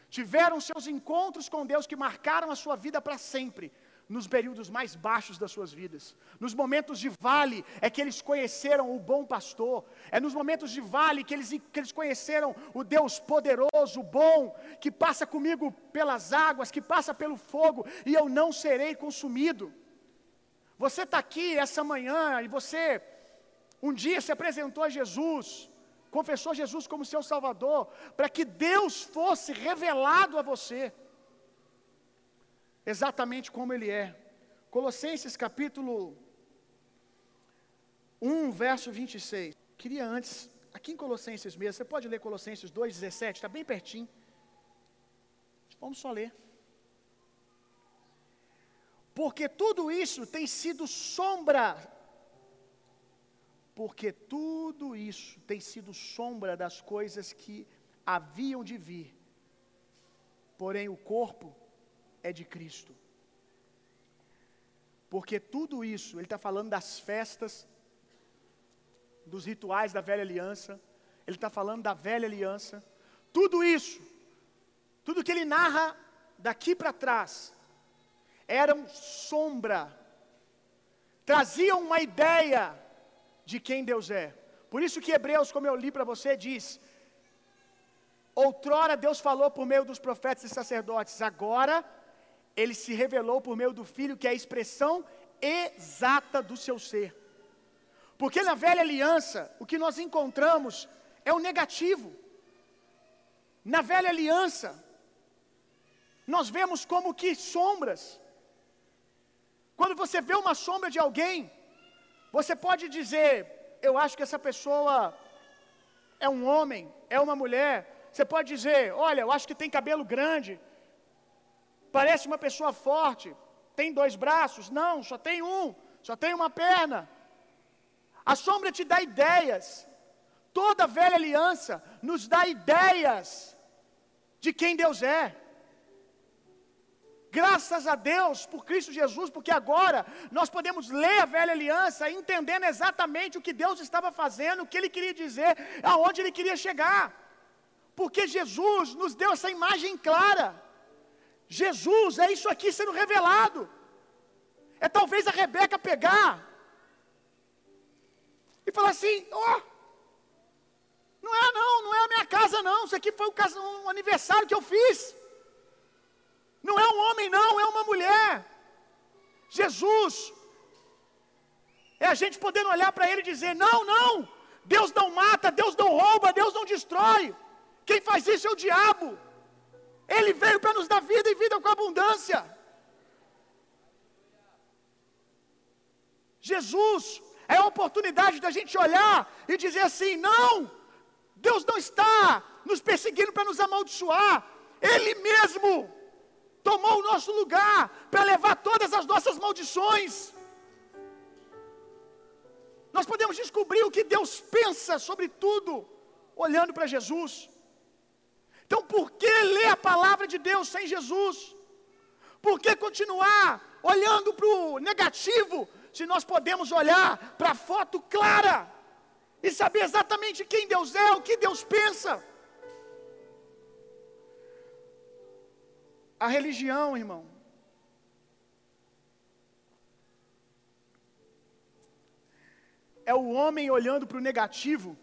tiveram seus encontros com Deus que marcaram a sua vida para sempre, nos períodos mais baixos das suas vidas. Nos momentos de vale é que eles conheceram o bom pastor. É nos momentos de vale que eles, que eles conheceram o Deus poderoso, bom, que passa comigo pelas águas, que passa pelo fogo e eu não serei consumido. Você está aqui essa manhã e você um dia se apresentou a Jesus, confessou Jesus como seu Salvador, para que Deus fosse revelado a você, exatamente como Ele é. Colossenses capítulo 1, verso 26. Queria antes, aqui em Colossenses mesmo, você pode ler Colossenses 2,17, está bem pertinho. Vamos só ler. Porque tudo isso tem sido sombra. Porque tudo isso tem sido sombra das coisas que haviam de vir. Porém, o corpo é de Cristo. Porque tudo isso, ele está falando das festas, dos rituais da velha aliança, ele está falando da velha aliança. Tudo isso, tudo que ele narra daqui para trás, eram sombra, traziam uma ideia de quem Deus é. Por isso que Hebreus, como eu li para você, diz: Outrora Deus falou por meio dos profetas e sacerdotes, agora ele se revelou por meio do Filho, que é a expressão exata do seu ser. Porque na velha aliança, o que nós encontramos é o negativo. Na velha aliança, nós vemos como que sombras. Quando você vê uma sombra de alguém, você pode dizer: Eu acho que essa pessoa é um homem, é uma mulher. Você pode dizer: Olha, eu acho que tem cabelo grande, parece uma pessoa forte, tem dois braços. Não, só tem um, só tem uma perna. A sombra te dá ideias. Toda a velha aliança nos dá ideias de quem Deus é. Graças a Deus por Cristo Jesus, porque agora nós podemos ler a velha aliança entendendo exatamente o que Deus estava fazendo, o que Ele queria dizer, aonde Ele queria chegar. Porque Jesus nos deu essa imagem clara. Jesus é isso aqui sendo revelado. É talvez a Rebeca pegar e falar assim: ó, oh, não é não, não é a minha casa não, isso aqui foi um, um aniversário que eu fiz. Não é um homem, não, é uma mulher. Jesus. É a gente podendo olhar para ele e dizer: não, não, Deus não mata, Deus não rouba, Deus não destrói. Quem faz isso é o diabo. Ele veio para nos dar vida e vida com abundância. Jesus é a oportunidade da gente olhar e dizer assim: não, Deus não está nos perseguindo para nos amaldiçoar, Ele mesmo tomou o nosso lugar para levar todas as nossas maldições. Nós podemos descobrir o que Deus pensa sobre tudo, olhando para Jesus. Então, por que ler a palavra de Deus sem Jesus? Por que continuar olhando para o negativo, se nós podemos olhar para a foto clara e saber exatamente quem Deus é, o que Deus pensa. A religião, irmão, é o homem olhando para o negativo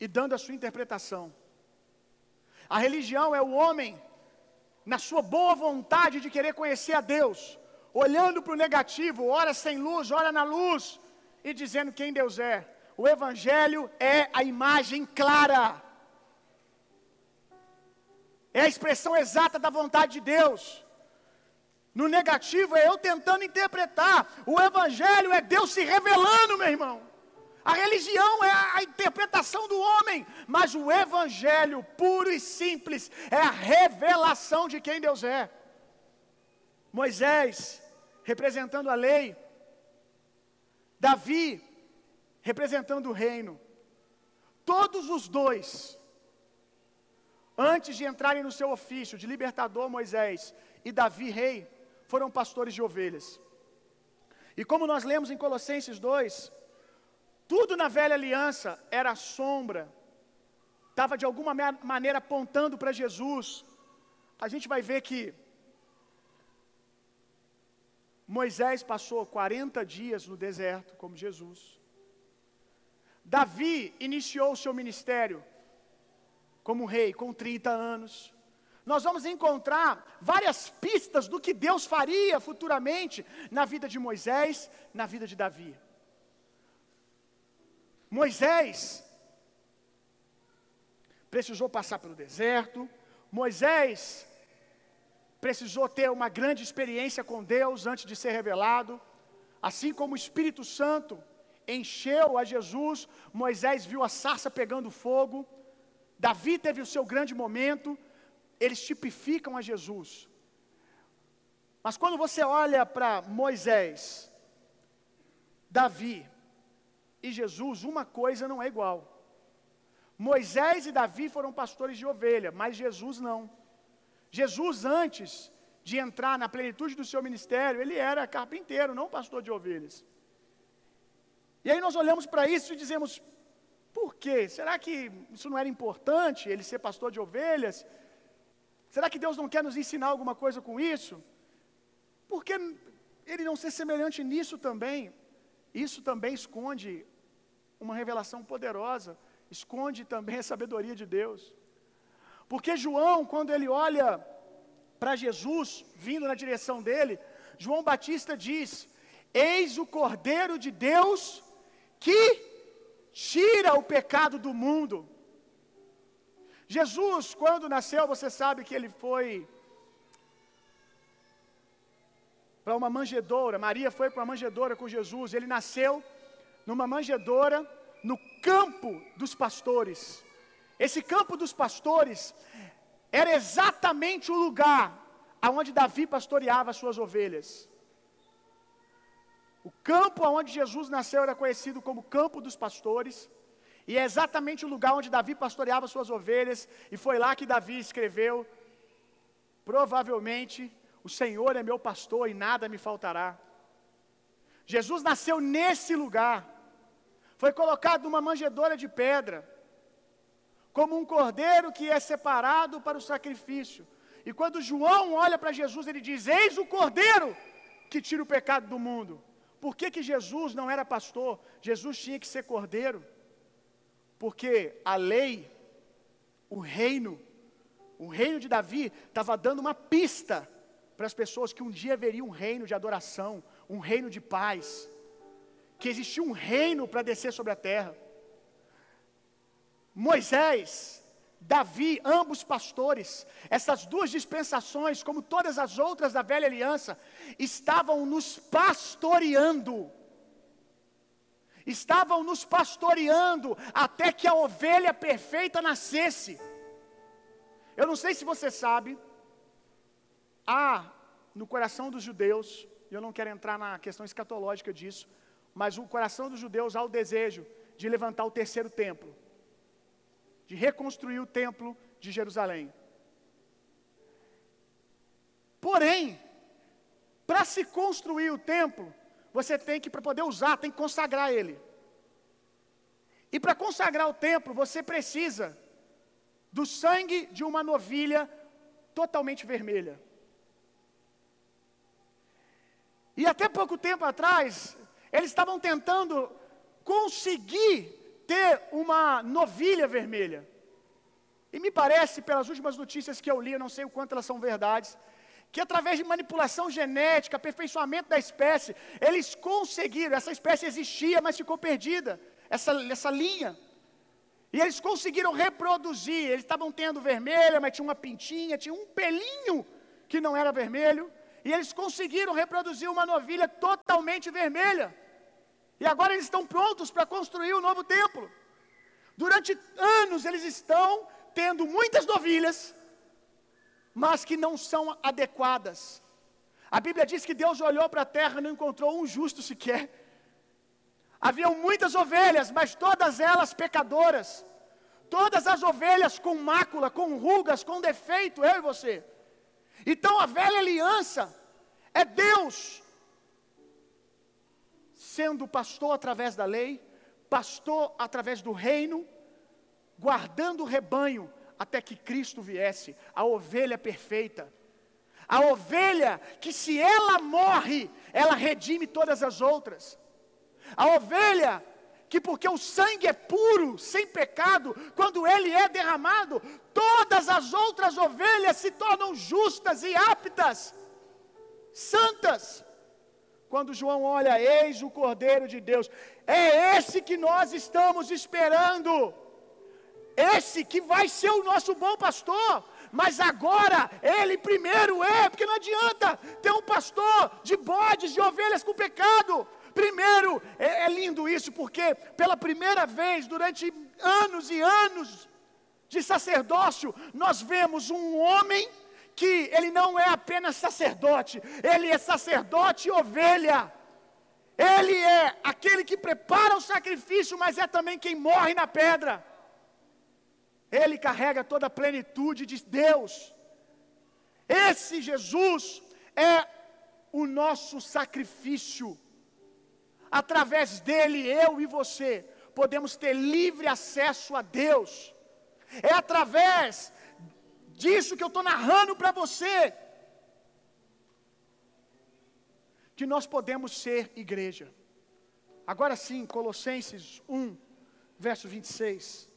e dando a sua interpretação. A religião é o homem, na sua boa vontade de querer conhecer a Deus, olhando para o negativo, ora sem luz, ora na luz, e dizendo quem Deus é. O Evangelho é a imagem clara, é a expressão exata da vontade de Deus. No negativo é eu tentando interpretar. O Evangelho é Deus se revelando, meu irmão. A religião é a interpretação do homem, mas o Evangelho, puro e simples, é a revelação de quem Deus é. Moisés, representando a lei, Davi, representando o reino. Todos os dois, antes de entrarem no seu ofício de libertador Moisés e Davi, rei, foram pastores de ovelhas. E como nós lemos em Colossenses 2, tudo na velha aliança era sombra, estava de alguma maneira apontando para Jesus. A gente vai ver que Moisés passou 40 dias no deserto, como Jesus. Davi iniciou o seu ministério como rei com 30 anos nós vamos encontrar várias pistas do que Deus faria futuramente na vida de Moisés, na vida de Davi. Moisés. Precisou passar pelo deserto, Moisés precisou ter uma grande experiência com Deus antes de ser revelado, assim como o Espírito Santo encheu a Jesus, Moisés viu a sarça pegando fogo, Davi teve o seu grande momento, eles tipificam a Jesus. Mas quando você olha para Moisés, Davi e Jesus, uma coisa não é igual. Moisés e Davi foram pastores de ovelha, mas Jesus não. Jesus, antes de entrar na plenitude do seu ministério, ele era carpinteiro, não pastor de ovelhas. E aí nós olhamos para isso e dizemos: por quê? Será que isso não era importante, ele ser pastor de ovelhas? Será que Deus não quer nos ensinar alguma coisa com isso? Por que ele não ser semelhante nisso também? Isso também esconde uma revelação poderosa, esconde também a sabedoria de Deus. Porque João, quando ele olha para Jesus vindo na direção dele, João Batista diz: Eis o Cordeiro de Deus que tira o pecado do mundo. Jesus, quando nasceu, você sabe que ele foi para uma manjedoura. Maria foi para uma manjedoura com Jesus. Ele nasceu numa manjedoura no campo dos pastores. Esse campo dos pastores era exatamente o lugar aonde Davi pastoreava as suas ovelhas. O campo aonde Jesus nasceu era conhecido como campo dos pastores. E é exatamente o lugar onde Davi pastoreava suas ovelhas, e foi lá que Davi escreveu: Provavelmente o Senhor é meu pastor e nada me faltará. Jesus nasceu nesse lugar, foi colocado numa manjedoura de pedra, como um cordeiro que é separado para o sacrifício. E quando João olha para Jesus, ele diz: Eis o cordeiro que tira o pecado do mundo. Por que, que Jesus não era pastor? Jesus tinha que ser cordeiro. Porque a lei, o reino, o reino de Davi estava dando uma pista para as pessoas que um dia haveria um reino de adoração, um reino de paz, que existia um reino para descer sobre a terra. Moisés, Davi, ambos pastores, essas duas dispensações, como todas as outras da velha aliança, estavam nos pastoreando estavam nos pastoreando até que a ovelha perfeita nascesse. Eu não sei se você sabe, há no coração dos judeus, e eu não quero entrar na questão escatológica disso, mas o coração dos judeus há o desejo de levantar o terceiro templo, de reconstruir o templo de Jerusalém. Porém, para se construir o templo, você tem que, para poder usar, tem que consagrar ele. E para consagrar o templo, você precisa do sangue de uma novilha totalmente vermelha. E até pouco tempo atrás, eles estavam tentando conseguir ter uma novilha vermelha. E me parece, pelas últimas notícias que eu li, eu não sei o quanto elas são verdades, que através de manipulação genética, aperfeiçoamento da espécie, eles conseguiram, essa espécie existia, mas ficou perdida, essa, essa linha. E eles conseguiram reproduzir, eles estavam tendo vermelha, mas tinha uma pintinha, tinha um pelinho que não era vermelho, e eles conseguiram reproduzir uma novilha totalmente vermelha. E agora eles estão prontos para construir o um novo templo. Durante anos eles estão tendo muitas novilhas, mas que não são adequadas. A Bíblia diz que Deus olhou para a terra e não encontrou um justo sequer. Haviam muitas ovelhas, mas todas elas pecadoras. Todas as ovelhas com mácula, com rugas, com defeito, eu e você. Então a velha aliança é Deus sendo pastor através da lei, pastor através do reino, guardando o rebanho até que Cristo viesse, a ovelha perfeita. A ovelha que, se ela morre, ela redime todas as outras. A ovelha que, porque o sangue é puro, sem pecado, quando ele é derramado, todas as outras ovelhas se tornam justas e aptas, santas. Quando João olha, eis o Cordeiro de Deus, é esse que nós estamos esperando. Esse que vai ser o nosso bom pastor, mas agora ele primeiro é, porque não adianta ter um pastor de bodes, de ovelhas com pecado. Primeiro, é, é lindo isso, porque pela primeira vez, durante anos e anos de sacerdócio, nós vemos um homem que ele não é apenas sacerdote, ele é sacerdote e ovelha. Ele é aquele que prepara o sacrifício, mas é também quem morre na pedra. Ele carrega toda a plenitude de Deus. Esse Jesus é o nosso sacrifício. Através dele, eu e você podemos ter livre acesso a Deus. É através disso que eu estou narrando para você que nós podemos ser igreja. Agora sim, Colossenses 1, verso 26.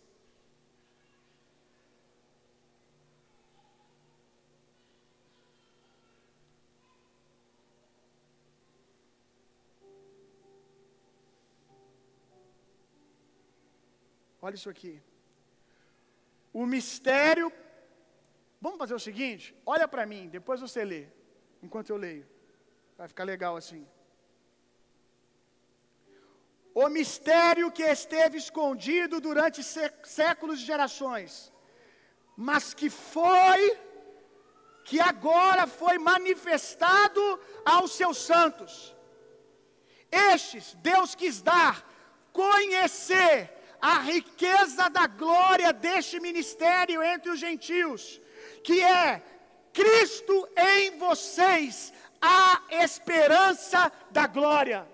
Olha isso aqui. O mistério. Vamos fazer o seguinte? Olha para mim, depois você lê, enquanto eu leio. Vai ficar legal assim. O mistério que esteve escondido durante séculos e gerações, mas que foi, que agora foi manifestado aos seus santos. Estes Deus quis dar, conhecer a riqueza da glória deste ministério entre os gentios, que é Cristo em vocês, a esperança da glória.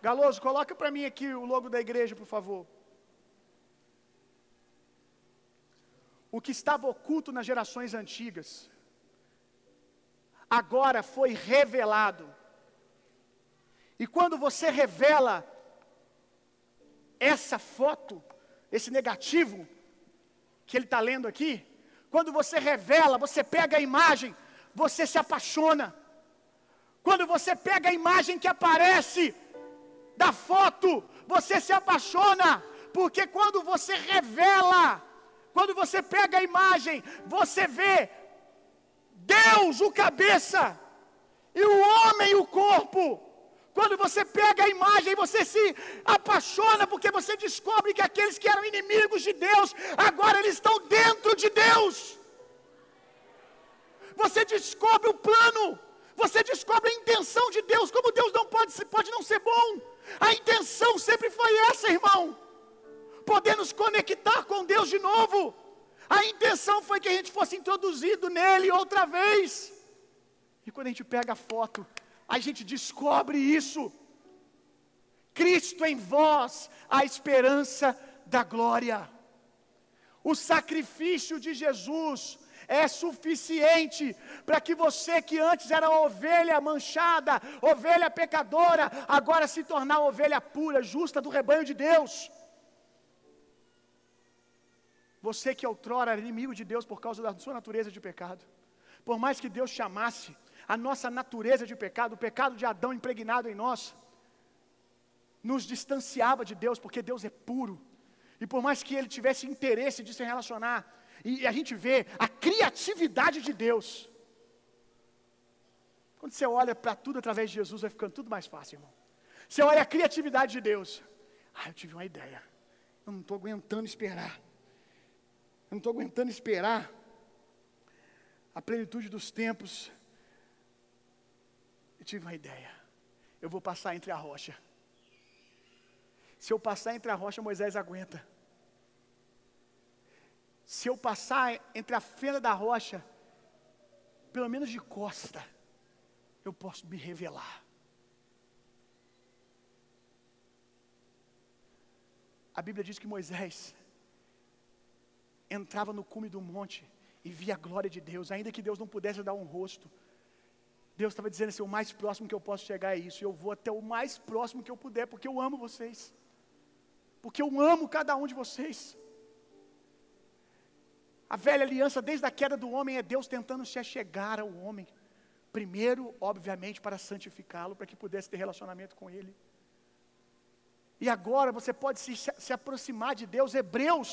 Galoso, coloca para mim aqui o logo da igreja, por favor. O que estava oculto nas gerações antigas, agora foi revelado. E quando você revela essa foto, esse negativo que ele está lendo aqui, quando você revela, você pega a imagem, você se apaixona. Quando você pega a imagem que aparece da foto, você se apaixona, porque quando você revela, quando você pega a imagem, você vê Deus, o cabeça, e o homem, o corpo. Quando você pega a imagem, você se apaixona, porque você descobre que aqueles que eram inimigos de Deus, agora eles estão dentro de Deus. Você descobre o plano, você descobre a intenção de Deus, como Deus não pode, pode não ser bom. A intenção sempre foi essa, irmão. Poder nos conectar com Deus de novo. A intenção foi que a gente fosse introduzido nele outra vez. E quando a gente pega a foto, a gente descobre isso. Cristo em vós, a esperança da glória. O sacrifício de Jesus é suficiente para que você que antes era ovelha manchada, ovelha pecadora, agora se tornar ovelha pura, justa do rebanho de Deus. Você que outrora era inimigo de Deus por causa da sua natureza de pecado. Por mais que Deus chamasse a nossa natureza de pecado, o pecado de Adão impregnado em nós, nos distanciava de Deus, porque Deus é puro. E por mais que ele tivesse interesse de se relacionar, e a gente vê a criatividade de Deus. Quando você olha para tudo através de Jesus, vai ficando tudo mais fácil, irmão. Você olha a criatividade de Deus. Ah, eu tive uma ideia. Eu não estou aguentando esperar. Eu não estou aguentando esperar a plenitude dos tempos. Eu tive uma ideia. Eu vou passar entre a rocha. Se eu passar entre a rocha, Moisés aguenta. Se eu passar entre a fenda da rocha, pelo menos de costa, eu posso me revelar. A Bíblia diz que Moisés entrava no cume do monte e via a glória de Deus, ainda que Deus não pudesse dar um rosto. Deus estava dizendo assim: o mais próximo que eu posso chegar é isso, e eu vou até o mais próximo que eu puder, porque eu amo vocês, porque eu amo cada um de vocês. A velha aliança, desde a queda do homem, é Deus tentando se achegar ao homem. Primeiro, obviamente, para santificá-lo, para que pudesse ter relacionamento com ele. E agora você pode se, se aproximar de Deus. Hebreus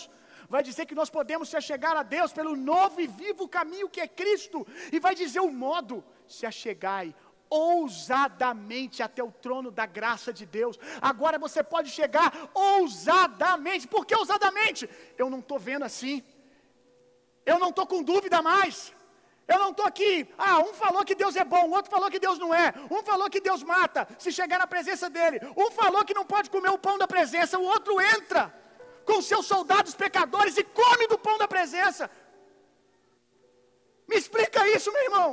vai dizer que nós podemos se achegar a Deus pelo novo e vivo caminho que é Cristo. E vai dizer o modo: se achegai ousadamente até o trono da graça de Deus. Agora você pode chegar ousadamente. Por que ousadamente? Eu não estou vendo assim. Eu não estou com dúvida mais. Eu não estou aqui. Ah, um falou que Deus é bom, o outro falou que Deus não é. Um falou que Deus mata se chegar na presença dele. Um falou que não pode comer o pão da presença. O outro entra com seus soldados pecadores e come do pão da presença. Me explica isso, meu irmão.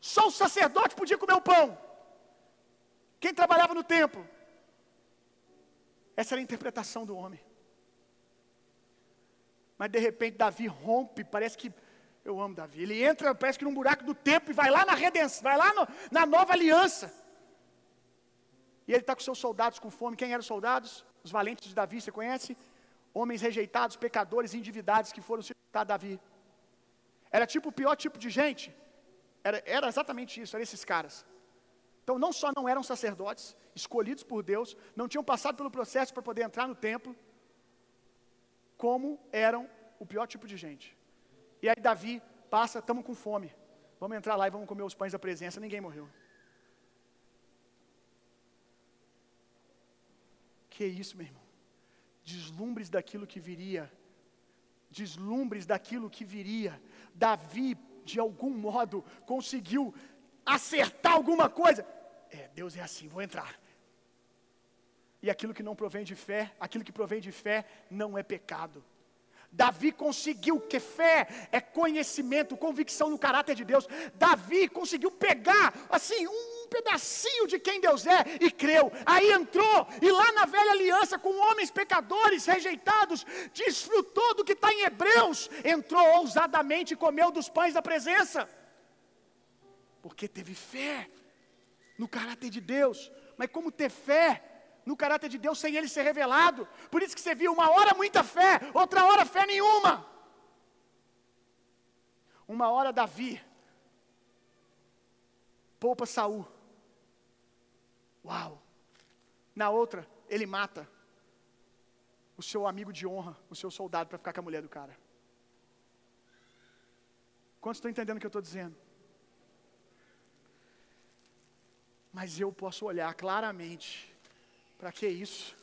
Só o sacerdote podia comer o pão. Quem trabalhava no templo. Essa era a interpretação do homem. Mas de repente Davi rompe, parece que eu amo Davi. Ele entra, parece que num buraco do tempo e vai lá na redenção, vai lá no, na nova aliança. E ele está com seus soldados com fome. Quem eram os soldados? Os valentes de Davi, você conhece? Homens rejeitados, pecadores, endividados que foram circuncidar Davi. Era tipo o pior tipo de gente. Era, era exatamente isso, eram esses caras. Então não só não eram sacerdotes, escolhidos por Deus, não tinham passado pelo processo para poder entrar no templo, como eram o pior tipo de gente. E aí Davi passa, estamos com fome. Vamos entrar lá e vamos comer os pães da presença. Ninguém morreu. Que isso, meu irmão? Deslumbres daquilo que viria. Deslumbres daquilo que viria. Davi, de algum modo, conseguiu acertar alguma coisa. É, Deus é assim, vou entrar. E aquilo que não provém de fé, aquilo que provém de fé não é pecado. Davi conseguiu, que fé é conhecimento, convicção no caráter de Deus. Davi conseguiu pegar, assim, um pedacinho de quem Deus é e creu. Aí entrou, e lá na velha aliança, com homens pecadores, rejeitados, desfrutou do que está em Hebreus, entrou ousadamente e comeu dos pães da presença, porque teve fé no caráter de Deus. Mas como ter fé no caráter de Deus sem ele ser revelado. Por isso que você viu uma hora muita fé, outra hora fé nenhuma. Uma hora Davi poupa Saul. Uau! Na outra, ele mata o seu amigo de honra, o seu soldado, para ficar com a mulher do cara. Quantos estão entendendo o que eu estou dizendo? Mas eu posso olhar claramente para que isso?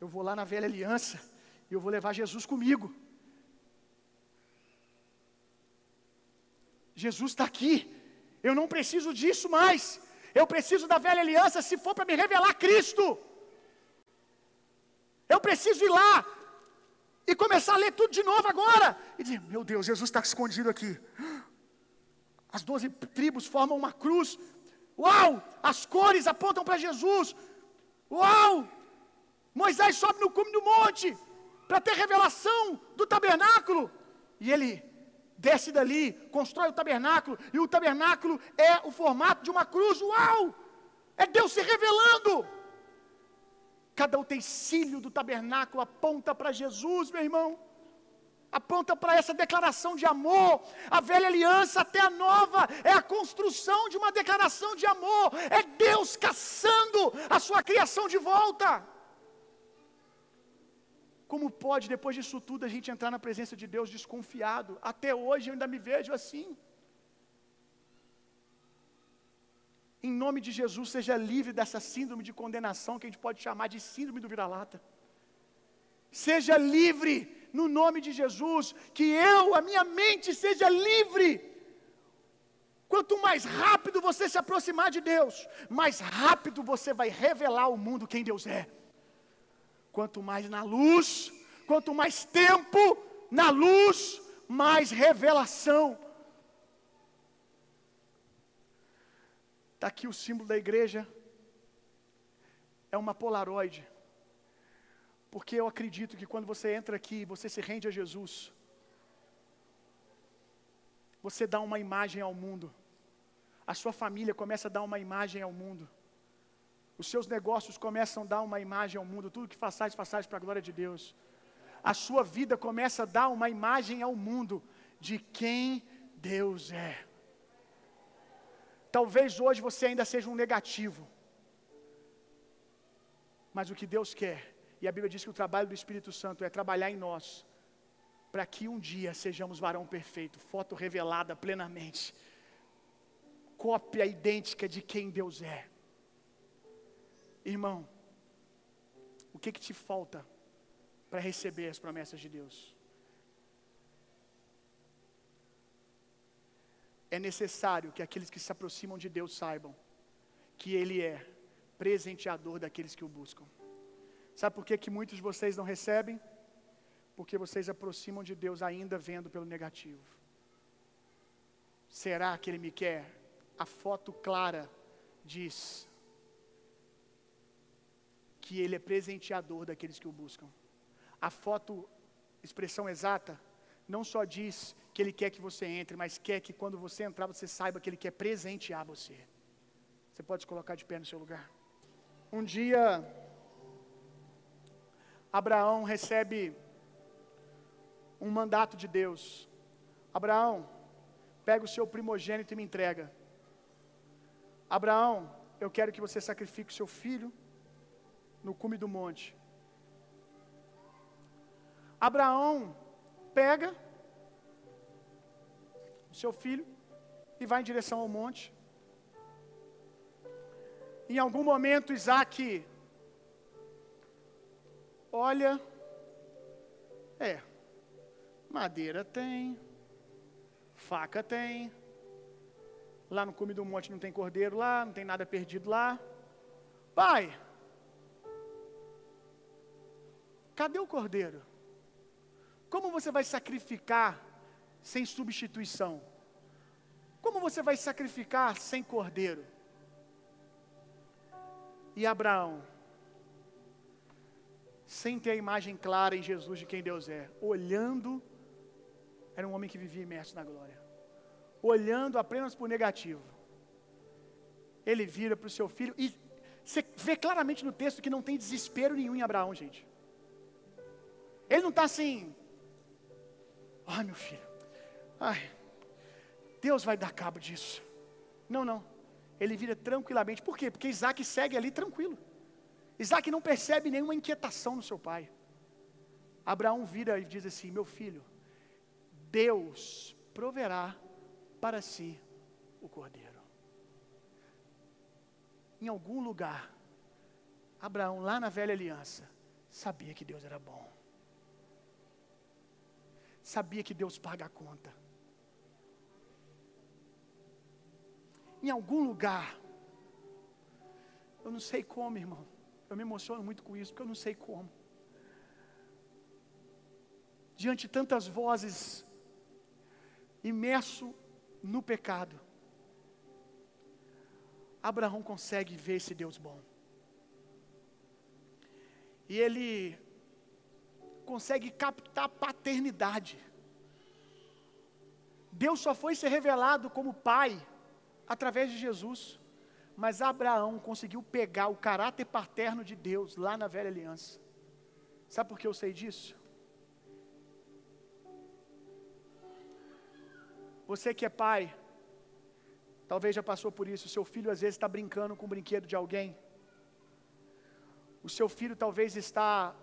Eu vou lá na velha aliança e eu vou levar Jesus comigo. Jesus está aqui. Eu não preciso disso mais. Eu preciso da velha aliança se for para me revelar Cristo. Eu preciso ir lá e começar a ler tudo de novo agora. E dizer: Meu Deus, Jesus está escondido aqui. As doze tribos formam uma cruz Uau! As cores apontam para Jesus. Uau! Moisés sobe no cume do monte para ter revelação do tabernáculo. E ele desce dali, constrói o tabernáculo, e o tabernáculo é o formato de uma cruz. Uau! É Deus se revelando. Cada utensílio do tabernáculo aponta para Jesus, meu irmão. Aponta para essa declaração de amor. A velha aliança até a nova é a construção de uma declaração de amor. É Deus caçando a sua criação de volta. Como pode, depois disso tudo, a gente entrar na presença de Deus desconfiado? Até hoje eu ainda me vejo assim. Em nome de Jesus, seja livre dessa síndrome de condenação que a gente pode chamar de síndrome do vira-lata. Seja livre no nome de Jesus, que eu, a minha mente seja livre. Quanto mais rápido você se aproximar de Deus, mais rápido você vai revelar ao mundo quem Deus é. Quanto mais na luz, quanto mais tempo na luz, mais revelação. Está aqui o símbolo da igreja. É uma polaroide. Porque eu acredito que quando você entra aqui, você se rende a Jesus. Você dá uma imagem ao mundo. A sua família começa a dar uma imagem ao mundo. Os seus negócios começam a dar uma imagem ao mundo. Tudo que façais, façais para a glória de Deus. A sua vida começa a dar uma imagem ao mundo de quem Deus é. Talvez hoje você ainda seja um negativo. Mas o que Deus quer, e a Bíblia diz que o trabalho do Espírito Santo é trabalhar em nós, para que um dia sejamos varão perfeito, foto revelada plenamente, cópia idêntica de quem Deus é. Irmão, o que, que te falta para receber as promessas de Deus? é necessário que aqueles que se aproximam de Deus saibam que Ele é presenteador daqueles que o buscam. Sabe por que, que muitos de vocês não recebem? Porque vocês aproximam de Deus ainda vendo pelo negativo. Será que Ele me quer? A foto clara diz que Ele é presenteador daqueles que o buscam. A foto, expressão exata, não só diz que Ele quer que você entre, mas quer que quando você entrar você saiba que Ele quer presentear você. Você pode se colocar de pé no seu lugar. Um dia, Abraão recebe um mandato de Deus. Abraão, pega o seu primogênito e me entrega. Abraão, eu quero que você sacrifique o seu filho no cume do monte. Abraão pega o seu filho e vai em direção ao monte. Em algum momento, Isaac olha, é, madeira tem, faca tem, lá no cume do monte não tem cordeiro lá, não tem nada perdido lá. Pai, cadê o cordeiro? Como você vai sacrificar sem substituição? Como você vai sacrificar sem cordeiro? E Abraão, sem ter a imagem clara em Jesus de quem Deus é, olhando, era um homem que vivia imerso na glória, olhando apenas por negativo. Ele vira para o seu filho e você vê claramente no texto que não tem desespero nenhum em Abraão, gente. Ele não está assim, ai meu filho, Ai, Deus vai dar cabo disso. Não, não. Ele vira tranquilamente. Por quê? Porque Isaac segue ali tranquilo. Isaac não percebe nenhuma inquietação no seu pai. Abraão vira e diz assim: Meu filho, Deus proverá para si o cordeiro. Em algum lugar, Abraão, lá na velha aliança, sabia que Deus era bom. Sabia que Deus paga a conta. em algum lugar. Eu não sei como, irmão. Eu me emociono muito com isso, porque eu não sei como. Diante de tantas vozes, imerso no pecado. Abraão consegue ver esse Deus bom. E ele consegue captar paternidade. Deus só foi ser revelado como pai através de Jesus. Mas Abraão conseguiu pegar o caráter paterno de Deus lá na velha aliança. Sabe por que eu sei disso? Você que é pai, talvez já passou por isso. Seu filho às vezes está brincando com o brinquedo de alguém. O seu filho talvez está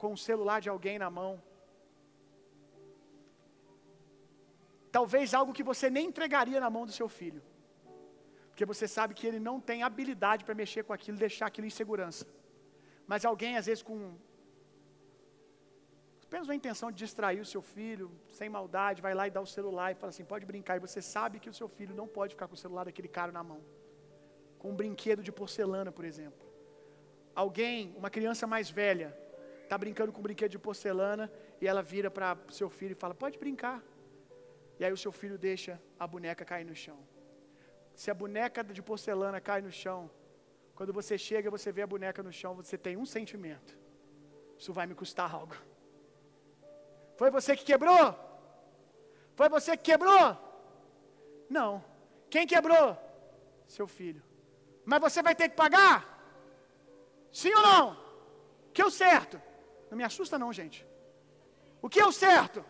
com o celular de alguém na mão. Talvez algo que você nem entregaria na mão do seu filho. Porque você sabe que ele não tem habilidade para mexer com aquilo, deixar aquilo em segurança. Mas alguém, às vezes, com apenas uma intenção de distrair o seu filho, sem maldade, vai lá e dá o celular e fala assim: pode brincar. E você sabe que o seu filho não pode ficar com o celular daquele cara na mão. Com um brinquedo de porcelana, por exemplo. Alguém, uma criança mais velha, está brincando com um brinquedo de porcelana e ela vira para seu filho e fala: pode brincar. E aí o seu filho deixa a boneca cair no chão. Se a boneca de porcelana cai no chão, quando você chega, você vê a boneca no chão, você tem um sentimento: isso vai me custar algo. Foi você que quebrou? Foi você que quebrou? Não. Quem quebrou? Seu filho. Mas você vai ter que pagar? Sim ou não? Que é o certo? Não me assusta não, gente. O que é o certo?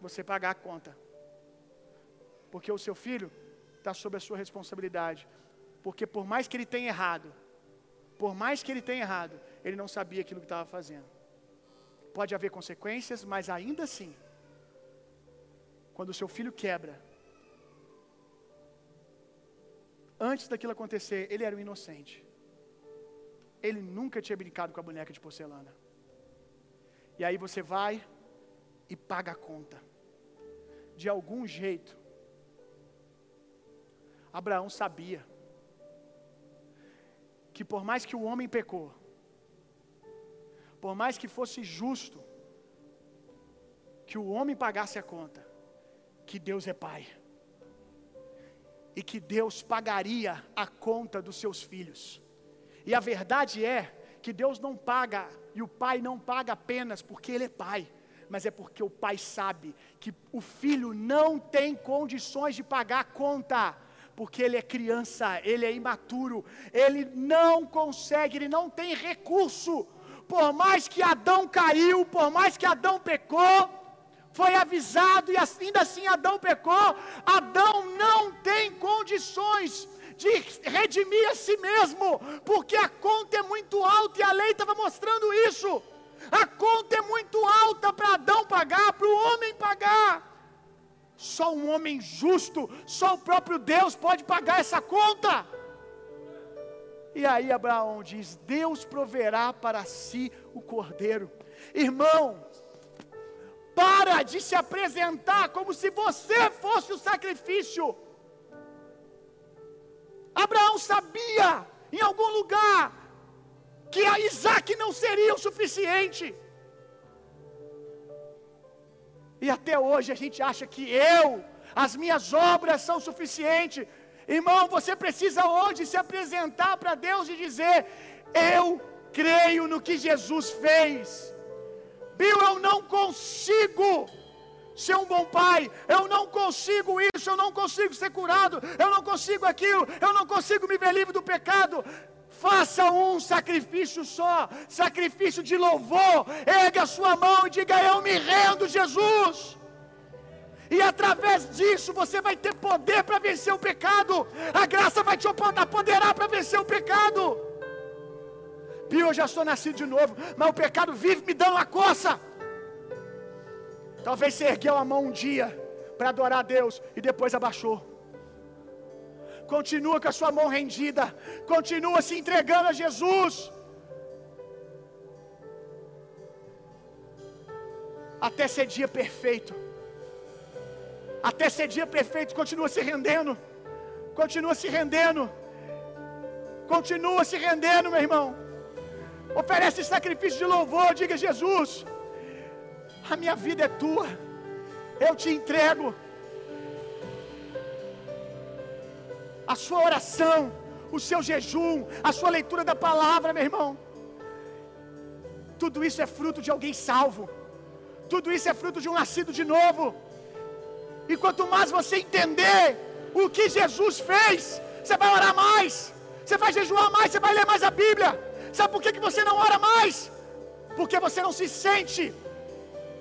Você pagar a conta. Porque o seu filho está sob a sua responsabilidade. Porque por mais que ele tenha errado, por mais que ele tenha errado, ele não sabia aquilo que estava fazendo. Pode haver consequências, mas ainda assim, quando o seu filho quebra, antes daquilo acontecer, ele era um inocente. Ele nunca tinha brincado com a boneca de porcelana. E aí você vai e paga a conta. De algum jeito, Abraão sabia que por mais que o homem pecou, por mais que fosse justo que o homem pagasse a conta, que Deus é Pai. E que Deus pagaria a conta dos seus filhos. E a verdade é que Deus não paga, e o Pai não paga apenas porque Ele é Pai, mas é porque o Pai sabe que o filho não tem condições de pagar a conta porque ele é criança, ele é imaturo, ele não consegue, ele não tem recurso. Por mais que Adão caiu, por mais que Adão pecou, foi avisado e ainda assim Adão pecou. Adão não tem condições de redimir a si mesmo, porque a conta é muito alta e a lei estava mostrando isso. A conta é muito alta para Adão pagar, para o homem pagar. Só um homem justo, só o próprio Deus pode pagar essa conta. E aí Abraão diz: Deus proverá para si o cordeiro. Irmão, para de se apresentar como se você fosse o sacrifício. Abraão sabia, em algum lugar, que a Isaac não seria o suficiente. E até hoje a gente acha que eu, as minhas obras são suficientes. Irmão, você precisa hoje se apresentar para Deus e dizer: Eu creio no que Jesus fez. Bill, eu não consigo ser um bom pai, eu não consigo isso, eu não consigo ser curado, eu não consigo aquilo, eu não consigo me ver livre do pecado. Faça um sacrifício só, sacrifício de louvor. Ergue a sua mão e diga: Eu me rendo, Jesus. E através disso você vai ter poder para vencer o pecado. A graça vai te apoderar para vencer o pecado. Pio, eu já sou nascido de novo, mas o pecado vive me dando uma coça. Talvez você ergueu a mão um dia para adorar a Deus e depois abaixou. Continua com a sua mão rendida, continua se entregando a Jesus. Até ser dia perfeito. Até ser dia perfeito, continua se rendendo. Continua se rendendo. Continua se rendendo, meu irmão. Oferece sacrifício de louvor, diga Jesus, a minha vida é tua. Eu te entrego. A sua oração, o seu jejum, a sua leitura da palavra, meu irmão. Tudo isso é fruto de alguém salvo. Tudo isso é fruto de um nascido de novo. E quanto mais você entender o que Jesus fez, você vai orar mais, você vai jejuar mais, você vai ler mais a Bíblia. Sabe por que, que você não ora mais? Porque você não se sente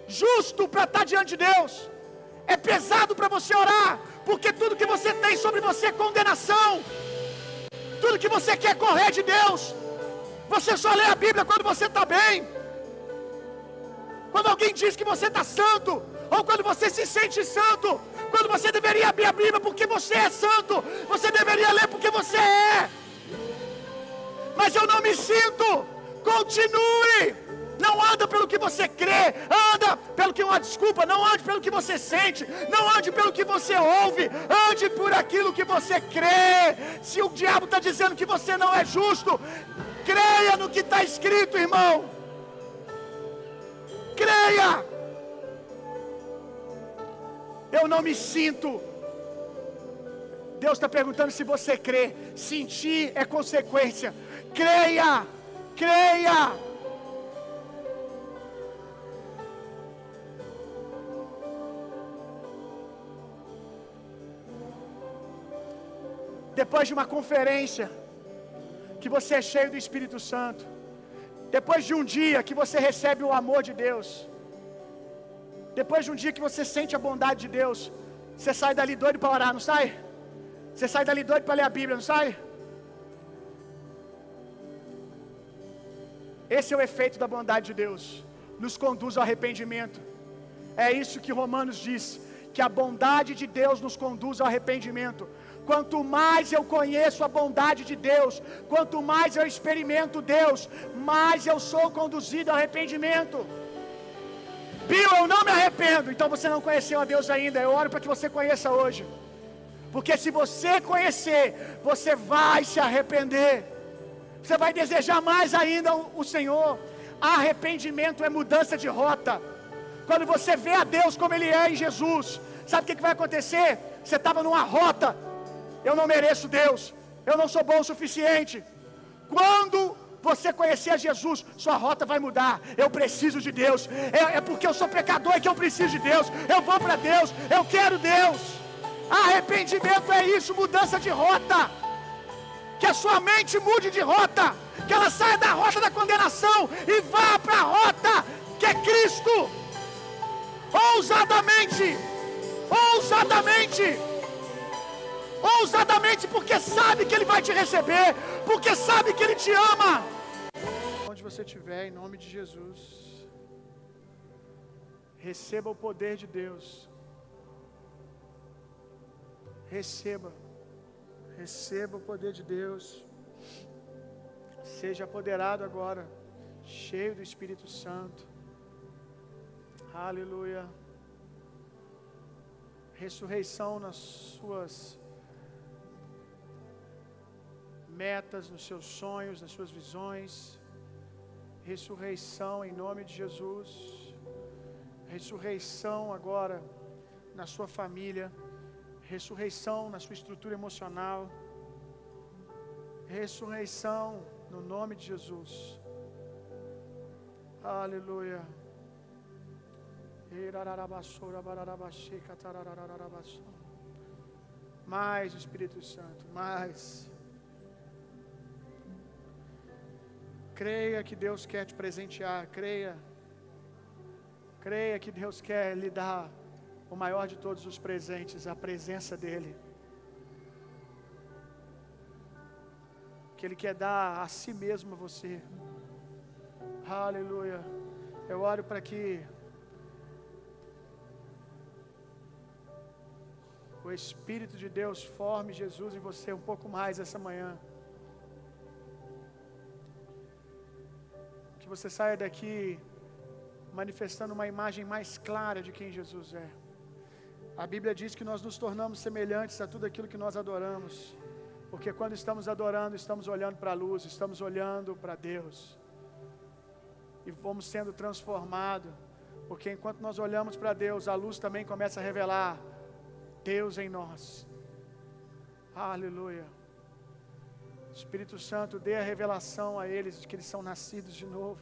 justo para estar diante de Deus. É pesado para você orar, porque tudo que você tem sobre você é condenação. Tudo que você quer correr de Deus. Você só lê a Bíblia quando você está bem. Quando alguém diz que você está santo, ou quando você se sente santo, quando você deveria abrir a Bíblia porque você é santo, você deveria ler porque você é. Mas eu não me sinto. Continue. Não anda pelo que você crê, anda pelo que uma desculpa, não ande pelo que você sente, não ande pelo que você ouve, ande por aquilo que você crê. Se o diabo está dizendo que você não é justo, creia no que está escrito, irmão. Creia. Eu não me sinto. Deus está perguntando se você crê. Sentir é consequência. Creia, creia. Depois de uma conferência, que você é cheio do Espírito Santo, depois de um dia que você recebe o amor de Deus, depois de um dia que você sente a bondade de Deus, você sai dali doido para orar, não sai? Você sai dali doido para ler a Bíblia, não sai? Esse é o efeito da bondade de Deus, nos conduz ao arrependimento. É isso que Romanos diz, que a bondade de Deus nos conduz ao arrependimento. Quanto mais eu conheço a bondade de Deus, quanto mais eu experimento Deus, mais eu sou conduzido ao arrependimento. Bill, eu não me arrependo. Então você não conheceu a Deus ainda. Eu oro para que você conheça hoje. Porque se você conhecer, você vai se arrepender. Você vai desejar mais ainda o, Senhor. Arrependimento é mudança de rota. Quando você vê a Deus como Ele é em Jesus, sabe o que, que vai acontecer? Você estava numa rota. Eu não mereço Deus. Eu não sou bom o suficiente. Quando você conhecer a Jesus, sua rota vai mudar. Eu preciso de Deus. É, é porque eu sou pecador que eu preciso de Deus. Eu vou para Deus. Eu quero Deus. Arrependimento é isso, mudança de rota. Que a sua mente mude de rota. Que ela saia da rota da condenação e vá para a rota que é Cristo. Ousadamente. Ousadamente. Ousadamente, porque sabe que Ele vai te receber. Porque sabe que Ele te ama. Onde você estiver, em nome de Jesus. Receba o poder de Deus. Receba. Receba o poder de Deus. Seja apoderado agora, cheio do Espírito Santo. Aleluia. Ressurreição nas suas metas, nos seus sonhos, nas suas visões. Ressurreição em nome de Jesus. Ressurreição agora na sua família. Ressurreição na sua estrutura emocional. Ressurreição no nome de Jesus. Aleluia. Mais Espírito Santo, mais. Creia que Deus quer te presentear, creia. Creia que Deus quer lhe dar o maior de todos os presentes, a presença dEle. Que Ele quer dar a si mesmo a você. Aleluia. Eu oro para que o Espírito de Deus forme Jesus em você um pouco mais essa manhã. Que você saia daqui manifestando uma imagem mais clara de quem Jesus é. A Bíblia diz que nós nos tornamos semelhantes a tudo aquilo que nós adoramos, porque quando estamos adorando, estamos olhando para a luz, estamos olhando para Deus, e vamos sendo transformados, porque enquanto nós olhamos para Deus, a luz também começa a revelar Deus em nós. Aleluia. Espírito Santo, dê a revelação a eles de que eles são nascidos de novo,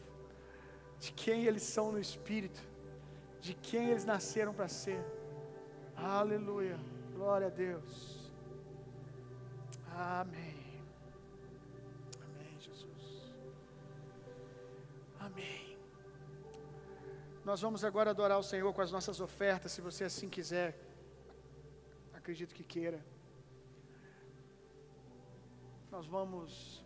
de quem eles são no Espírito, de quem eles nasceram para ser. Aleluia. Glória a Deus. Amém. Amém, Jesus. Amém. Nós vamos agora adorar o Senhor com as nossas ofertas, se você assim quiser. Acredito que queira. Nós vamos,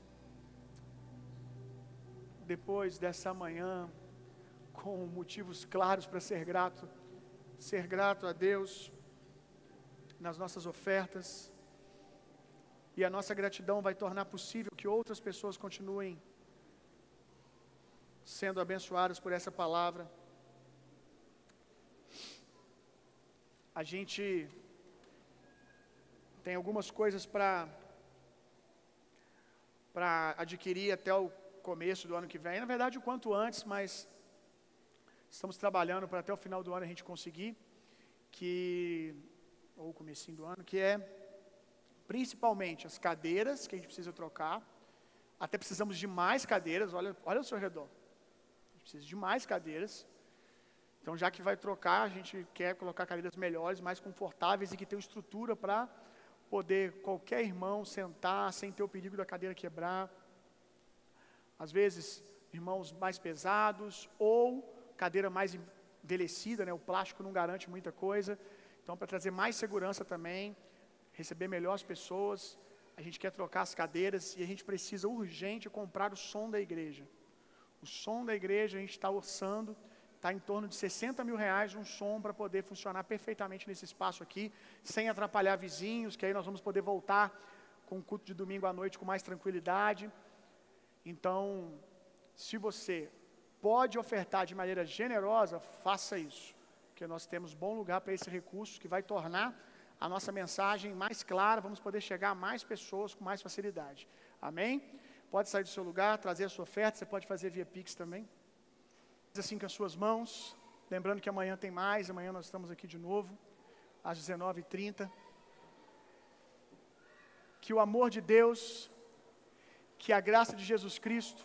depois dessa manhã, com motivos claros para ser grato, ser grato a Deus nas nossas ofertas. E a nossa gratidão vai tornar possível que outras pessoas continuem sendo abençoadas por essa palavra. A gente tem algumas coisas para para adquirir até o começo do ano que vem. Na verdade, o quanto antes, mas estamos trabalhando para até o final do ano a gente conseguir que ou comecinho do ano, que é principalmente as cadeiras que a gente precisa trocar. Até precisamos de mais cadeiras, olha, olha ao seu redor. A gente precisa de mais cadeiras. Então, já que vai trocar, a gente quer colocar cadeiras melhores, mais confortáveis e que tenham estrutura para poder qualquer irmão sentar sem ter o perigo da cadeira quebrar. Às vezes, irmãos mais pesados ou cadeira mais envelhecida, né? o plástico não garante muita coisa. Então, para trazer mais segurança também, receber melhor as pessoas, a gente quer trocar as cadeiras e a gente precisa urgente comprar o som da igreja. O som da igreja a gente está orçando está em torno de 60 mil reais um som para poder funcionar perfeitamente nesse espaço aqui, sem atrapalhar vizinhos, que aí nós vamos poder voltar com o culto de domingo à noite com mais tranquilidade. Então, se você pode ofertar de maneira generosa, faça isso, porque nós temos bom lugar para esse recurso que vai tornar a nossa mensagem mais clara, vamos poder chegar a mais pessoas com mais facilidade. Amém? Pode sair do seu lugar, trazer a sua oferta, você pode fazer via Pix também assim com as suas mãos. Lembrando que amanhã tem mais, amanhã nós estamos aqui de novo, às 19h30. Que o amor de Deus, que a graça de Jesus Cristo,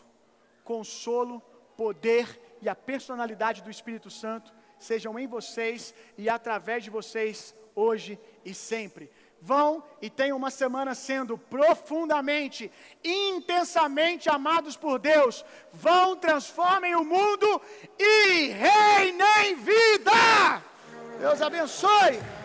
consolo, poder e a personalidade do Espírito Santo sejam em vocês e através de vocês hoje e sempre vão e tenham uma semana sendo profundamente, intensamente amados por Deus. Vão, transformem o mundo e reinem vida. Deus abençoe.